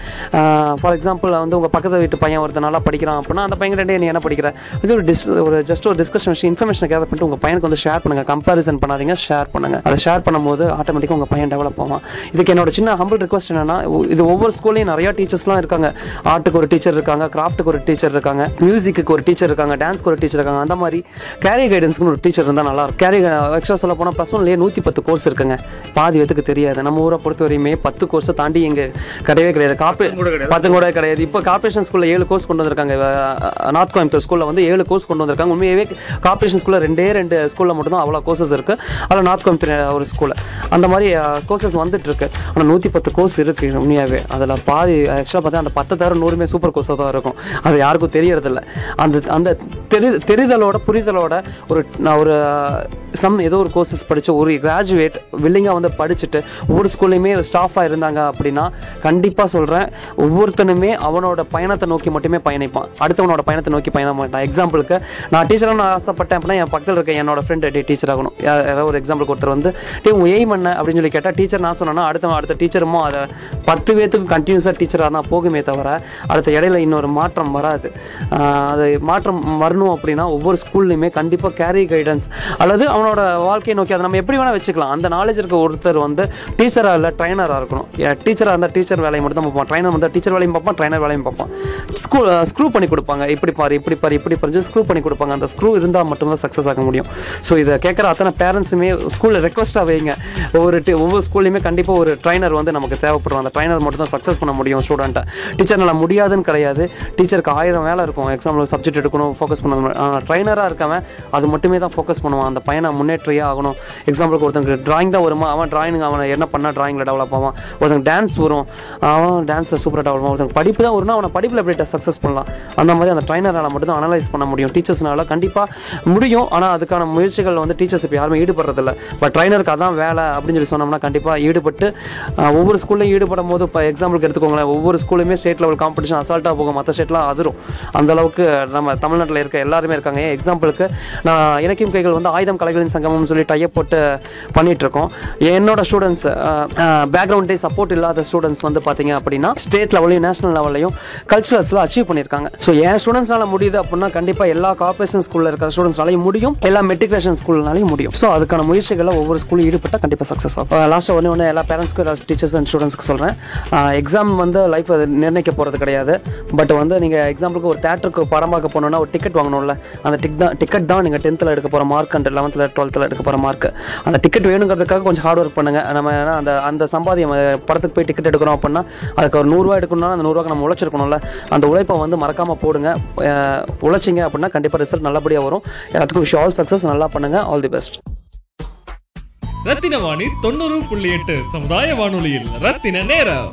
ஃபார் எக்ஸாம்பிள் வந்து உங்கள் பக்கத்து வீட்டு பையன் ஒருத்தர் நல்லா படிக்கிறான் அப்படின்னா அந்த பையன் ரெண்டே நீ என்ன படிக்கிற? இது ஒரு டிஸ் ஒரு ஜஸ்ட் ஒரு டிஸ்கஷன் இன்ஃபர்மேஷன் கேதர் பண்ணிட்டு உங்கள் பையனுக்கு வந்து ஷேர் பண்ணுங்கள் கம்பாரிசன் பண்ணாதீங்க ஷேர் பண்ணுங்கள் அதை ஷேர் பண்ணும்போது ஆட்டோமேட்டிக்காக உங்கள் பையன் டெவலப் ஆகும் இதுக்கு என்னோட சின்ன ஹம்பிள் ரிக்வஸ்ட் என்னன்னா இது ஒவ்வொரு ஸ்கூல்லையும் நிறையா டீச்சர்ஸ்லாம் இருக்காங்க. ஆர்ட்டுக்கு ஒரு டீச்சர் இருக்காங்க கிராஃப்ட்டுக்கு ஒரு டீச்சர் இருக்காங்க மியூசிக்கு ஒரு டீச்சர் இருக்காங்க டான்ஸ்க்கு ஒரு டீச்சர் இருக்காங்க. அந்த மாதிரி கேரி கைடன்ஸ்க்கு ஒரு டீச்சர் இருந்தால் நல்லா இருக்கும். கேரி எக்ஸ்ட்ரா சொல்ல போனால் ப்ளஸ் ஒன்லேயே நூற்றி பத்து கோர்ஸ் இருக்குங்க. பாதி பேத்துக்கு தெரியாது. நம்ம ஊரை பொறுத்த வரையுமே பத்து கோர்ஸை தாண்டி இங்கே கிடையவே கிடையாது. காப்பி பத்து கூட கிடையாது. இப்போ கார்பரேஷன் ஸ்கூலில் ஏழு கோர்ஸ் கொண்டு வந்திருக்காங்க. நார்த் கோயம்புத்தூர் ஸ்கூலில் வந்து ஏழு கோர்ஸ் கொண்டு வந்திருக்காங்க. உண்மையாகவே கார்பரேஷன் ஸ்கூலில் ரெண்டே ரெண்டு ஸ்கூலில் மட்டும்தான் அவ்வளோ கோர்சஸ் இருக்குது அதில் நார்த் கோயம்புத்தூர் ஒரு ஸ்கூலில் அந்த மாதிரி கோர்சஸ் வந்துட்டு இருக்கு. ஆனால் நூற்றி பத்து கோர்ஸ் இருக்குது உண்மையாகவே அதில் பாதி ஆக்சுவலாக பார்த்தா அந்த பத்து தவிர நூறுமே சூப்பர் கோர்ஸாக தான் இருக்கும். அது யாருக்கும் தெரியறதில்ல. அந்த அந்த தெரி தெரிதலோட புரிதலோட ஒரு நான் ஒரு சம் ஏதோ ஒரு கோர்சஸ் படித்த ஒரு கிராஜுவேட் வில்லிங்காக வந்து படிச்சுட்டு ஒவ்வொரு ஸ்கூல்லையுமே ஸ்டாஃபாக இருந்தாங்க அப்படின்னா கண்டிப்பாக சொல்கிறேன் ஒவ்வொருத்தனுமே அவனோட பயணத்தை நோக்கி மட்டுமே பயணிப்பான். அடுத்தவனோட பயணத்தை நோக்கி பயணம் மாட்டான். எக்ஸாம்பிளுக்கு நான் டீச்சராக நான் ஆசைப்பட்டேன் அப்படின்னா என் பக்கத்தில் இருக்க என்னோட ஃப்ரெண்ட் டே டீச்சர் ஆகணும். ஏதாவது ஒரு எக்ஸாம்பிளுக்கு ஒருத்தர் வந்து டே உன் எய்ம் என்ன? அப்படின்னு சொல்லி கேட்டால் டீச்சர் நான் சொன்னேன்னா அடுத்த அடுத்த டீச்சருமோ அதை பத்து பேத்துக்கும் கண்டினியூஸாக டீச்சராக தான் போகுமே தவிர அடுத்த இடையில இன்னொரு மாற்றம் வராது. அது மாற்றம் வரணும் அப்படின்னா ஒவ்வொரு ஸ்கூல்லையுமே கண்டிப்பாக கேரி கைடன்ஸ் அல்லது அவனோட வாழ்க்கையை நோக்கி அதை நம்ம எப்படி வேணால் வச்சுக்கலாம். அந்த நாலேஜ் இருக்க ஒருத்தர் வந்து டீச்சராக இல்லை ட்ரைனராக இருக்கணும். டீச்சராக இருந்தால் டீச்சர் வேலையை மட்டும் தான் பார்ப்போம் ட்ரைனர் இருந்தால் டீச்சர் வேலையும் பார்ப்போம் ட்ரைனர் வேலையும் பார்ப்போம் ஸ்கூல் ஸ்க்ரூ பண்ணி கொடுப்பாங்க. இப்படி பாரு இப்படி பாரு இப்படி பறிஞ்சு ஸ்க்ரூ பண்ணி கொடுப்பாங்க. அந்த ஸ்க்ரூ இருந்தால் மட்டும்தான் சக்ஸஸ் ஆக முடியும். ஸோ இதை கேட்குற அத்தனை பேரண்ட்ஸுமே ஸ்கூலில் ரெக்வஸ்ட்டாக வைங்க. ஒவ்வொரு டி- ஒவ்வொரு ஸ்கூல்லையுமே கண்டிப்பாக ஒரு ட்ரைனர் வந்து நமக்கு தேவைப்படும். அந்த ட்ரைனர் மட்டும் தான் சக்ஸஸ் பண்ண முடியும் ஸ்டூடெண்ட்டை டீச்சர்னால முடியாதுன்னு கிடையாது. டீச்சருக்கு ஆயிரம் வேலை இருக்கும். எக்ஸாம்பிள் சப்ஜெக்ட் எடுக்கணும் ஃபோக்கஸ் பண்ண ட்ரைனராக இருக்கவன் அது மட்டுமே தான் ஃபோக்கஸ் பண்ணுவான். அந்த பையனை முன்னேற்றியே ஆகணும். எக்ஸாம்பிளுக்கு ஒருத்தனுக்கு ட்ராயிங் தான் வருமா? அவன் ட்ராயிங் அவனை என்ன பண்ணால் ட்ராயிங்கில் டெவலப் ஆவான். ஒருத்தங்க டான்ஸ் வரும். அவன் டான்ஸை சூப்பராக டெவலப் ஆகும் ஒருத்தங்க படிப்பு தான் வரும்னா அவனை படிப்பில் எப்படி சக்ஸஸ் பண்ணலாம். அந்த மாதிரி அந்த ட்ரைனரால் மட்டும் தான் அனலைஸ் பண்ண முடியும். டீச்சர்ஸ்னால கண்டிப்பாக முடியும். ஆனால் அதுக்கான முயற்சிகள் வந்து டீச்சர்ஸ் இப்போ யாருமே ஈடுபடுறதில்ல பட் ட்ரைனருக்கு அதான் வேலை அப்படின்னு சொல்லி சொன்னோம்னா கண்டிப்பாக ஈடுபட்டு ஒவ்வொரு ஸ்கூல்லையும் ஈடுபடும் போது இப்போ எக்ஸாம்பிளுக்கு எடுத்துக்கோங்களேன். ஒவ்வொரு ஸ்கூலுமே ஸ்டேட் லெவல் காம்படிஷன் அசால்ட்டாக போகும். மற்ற ஸ்டேட்லாம் அதிரும். அந்த அளவுக்கு நம்ம தமிழ்நாட்டில் இருக்க எல்லாருமே இருக்காங்க. ஏன் எக்ஸாம்பிளுக்கு நான் இலக்கியம் கைகள் வந்து ஆயுதம் கலைகளின் சங்கமம்னு சொல்லி டைப் போட்டு பண்ணிகிட்ருக்கோம் இருக்கோம். என்னோட ஸ்டூடெண்ட்ஸ் பேக்ரவுண்டே சப்போர்ட் இல்லாத ஸ்டூடெண்ட்ஸ் வந்து பார்த்தீங்க அப்படின்னா ஸ்டேட் லெவலையும் நேஷனல் லெவலையும் கல்ச்சுரல்ஸில் அச்சீவ் பண்ணியிருக்காங்க. ஸோ என் ஸ்டூடெண்ட்ஸ்னால முடியுது அப்படின்னா கண்டிப்பாக எல்லா கார்பரேஷன் ஸ்கூலில் இருக்கிற ஸ்டூடெண்ட்ஸ்னாலையும் முடியும். எல்லா மெட்ரிகுலேஷன் ஸ்கூல்னாலையும் முடியும். ஸோ அதுக்கான முயற்சிகளில் ஒவ்வொரு ஸ்கூலும் ஈடுபட்டால் கண்டிப்பாக சக்ஸஸ் ஆகும். லாஸ்ட்டாக ஒன்று ஒன்று எல்லா பேரண்ட்ஸ்க்கும் எல்லா டீச்சர்ஸ் அண்ட் ஸ்டூடெண்ட்ஸ்க்கு சொல்கிறேன் எக்ஸாம் வந்து லைஃப் நிர்ணயிக்க போகிறது கிடையாது. பட் வந்து நீங்கள் எக்ஸாம்பிளுக்கு ஒரு தேட்டருக்கு படம் பார்க்க போகணுன்னா ஒரு டிக்கெட் வாங்கணும்ல. அந்த டிக் தான் டிக்கெட் தான் நீங்கள் டென்த்தில் எடுக்க போகிற மார்க் அண்ட் லெவன்த்தில் டுவெல்த்தில் எடுக்க போகிற மார்க் அந்த டிக்கெட் வேணுங்கிறதுக்காக கொஞ்சம் ஹார்ட் ஒர்க் பண்ணுங்கள் நம்ம ஏன்னா அந்த அந்த சம்பாதியம் படத்துக்கு போய் டிக்கெட் எடுக்கிறோம் அப்படின்னா அதுக்கு ஒரு நூறுரூவா எடுக்கணும்னா அந்த நூறுரூவாக்கு நம்ம உழைச்சிருக்கணும்ல. அந்த உழைப்பை வந்து மறக்காமல் போடுங்க. உழைச்சிங்க அப்படின்னா கண்டிப்பாக ரிசல்ட் நல்லபடியாக வரும். எல்லாத்துக்கும் விஷயம் ஆல் சக்ஸஸ் நல்லா பண்ணுங்கள் ஆல் தி பெஸ்ட் ரத்தின வாணி தொண்ணூறு புள்ளி எட்டு சமுதாய வானொலியில் ரத்தின நேரம்.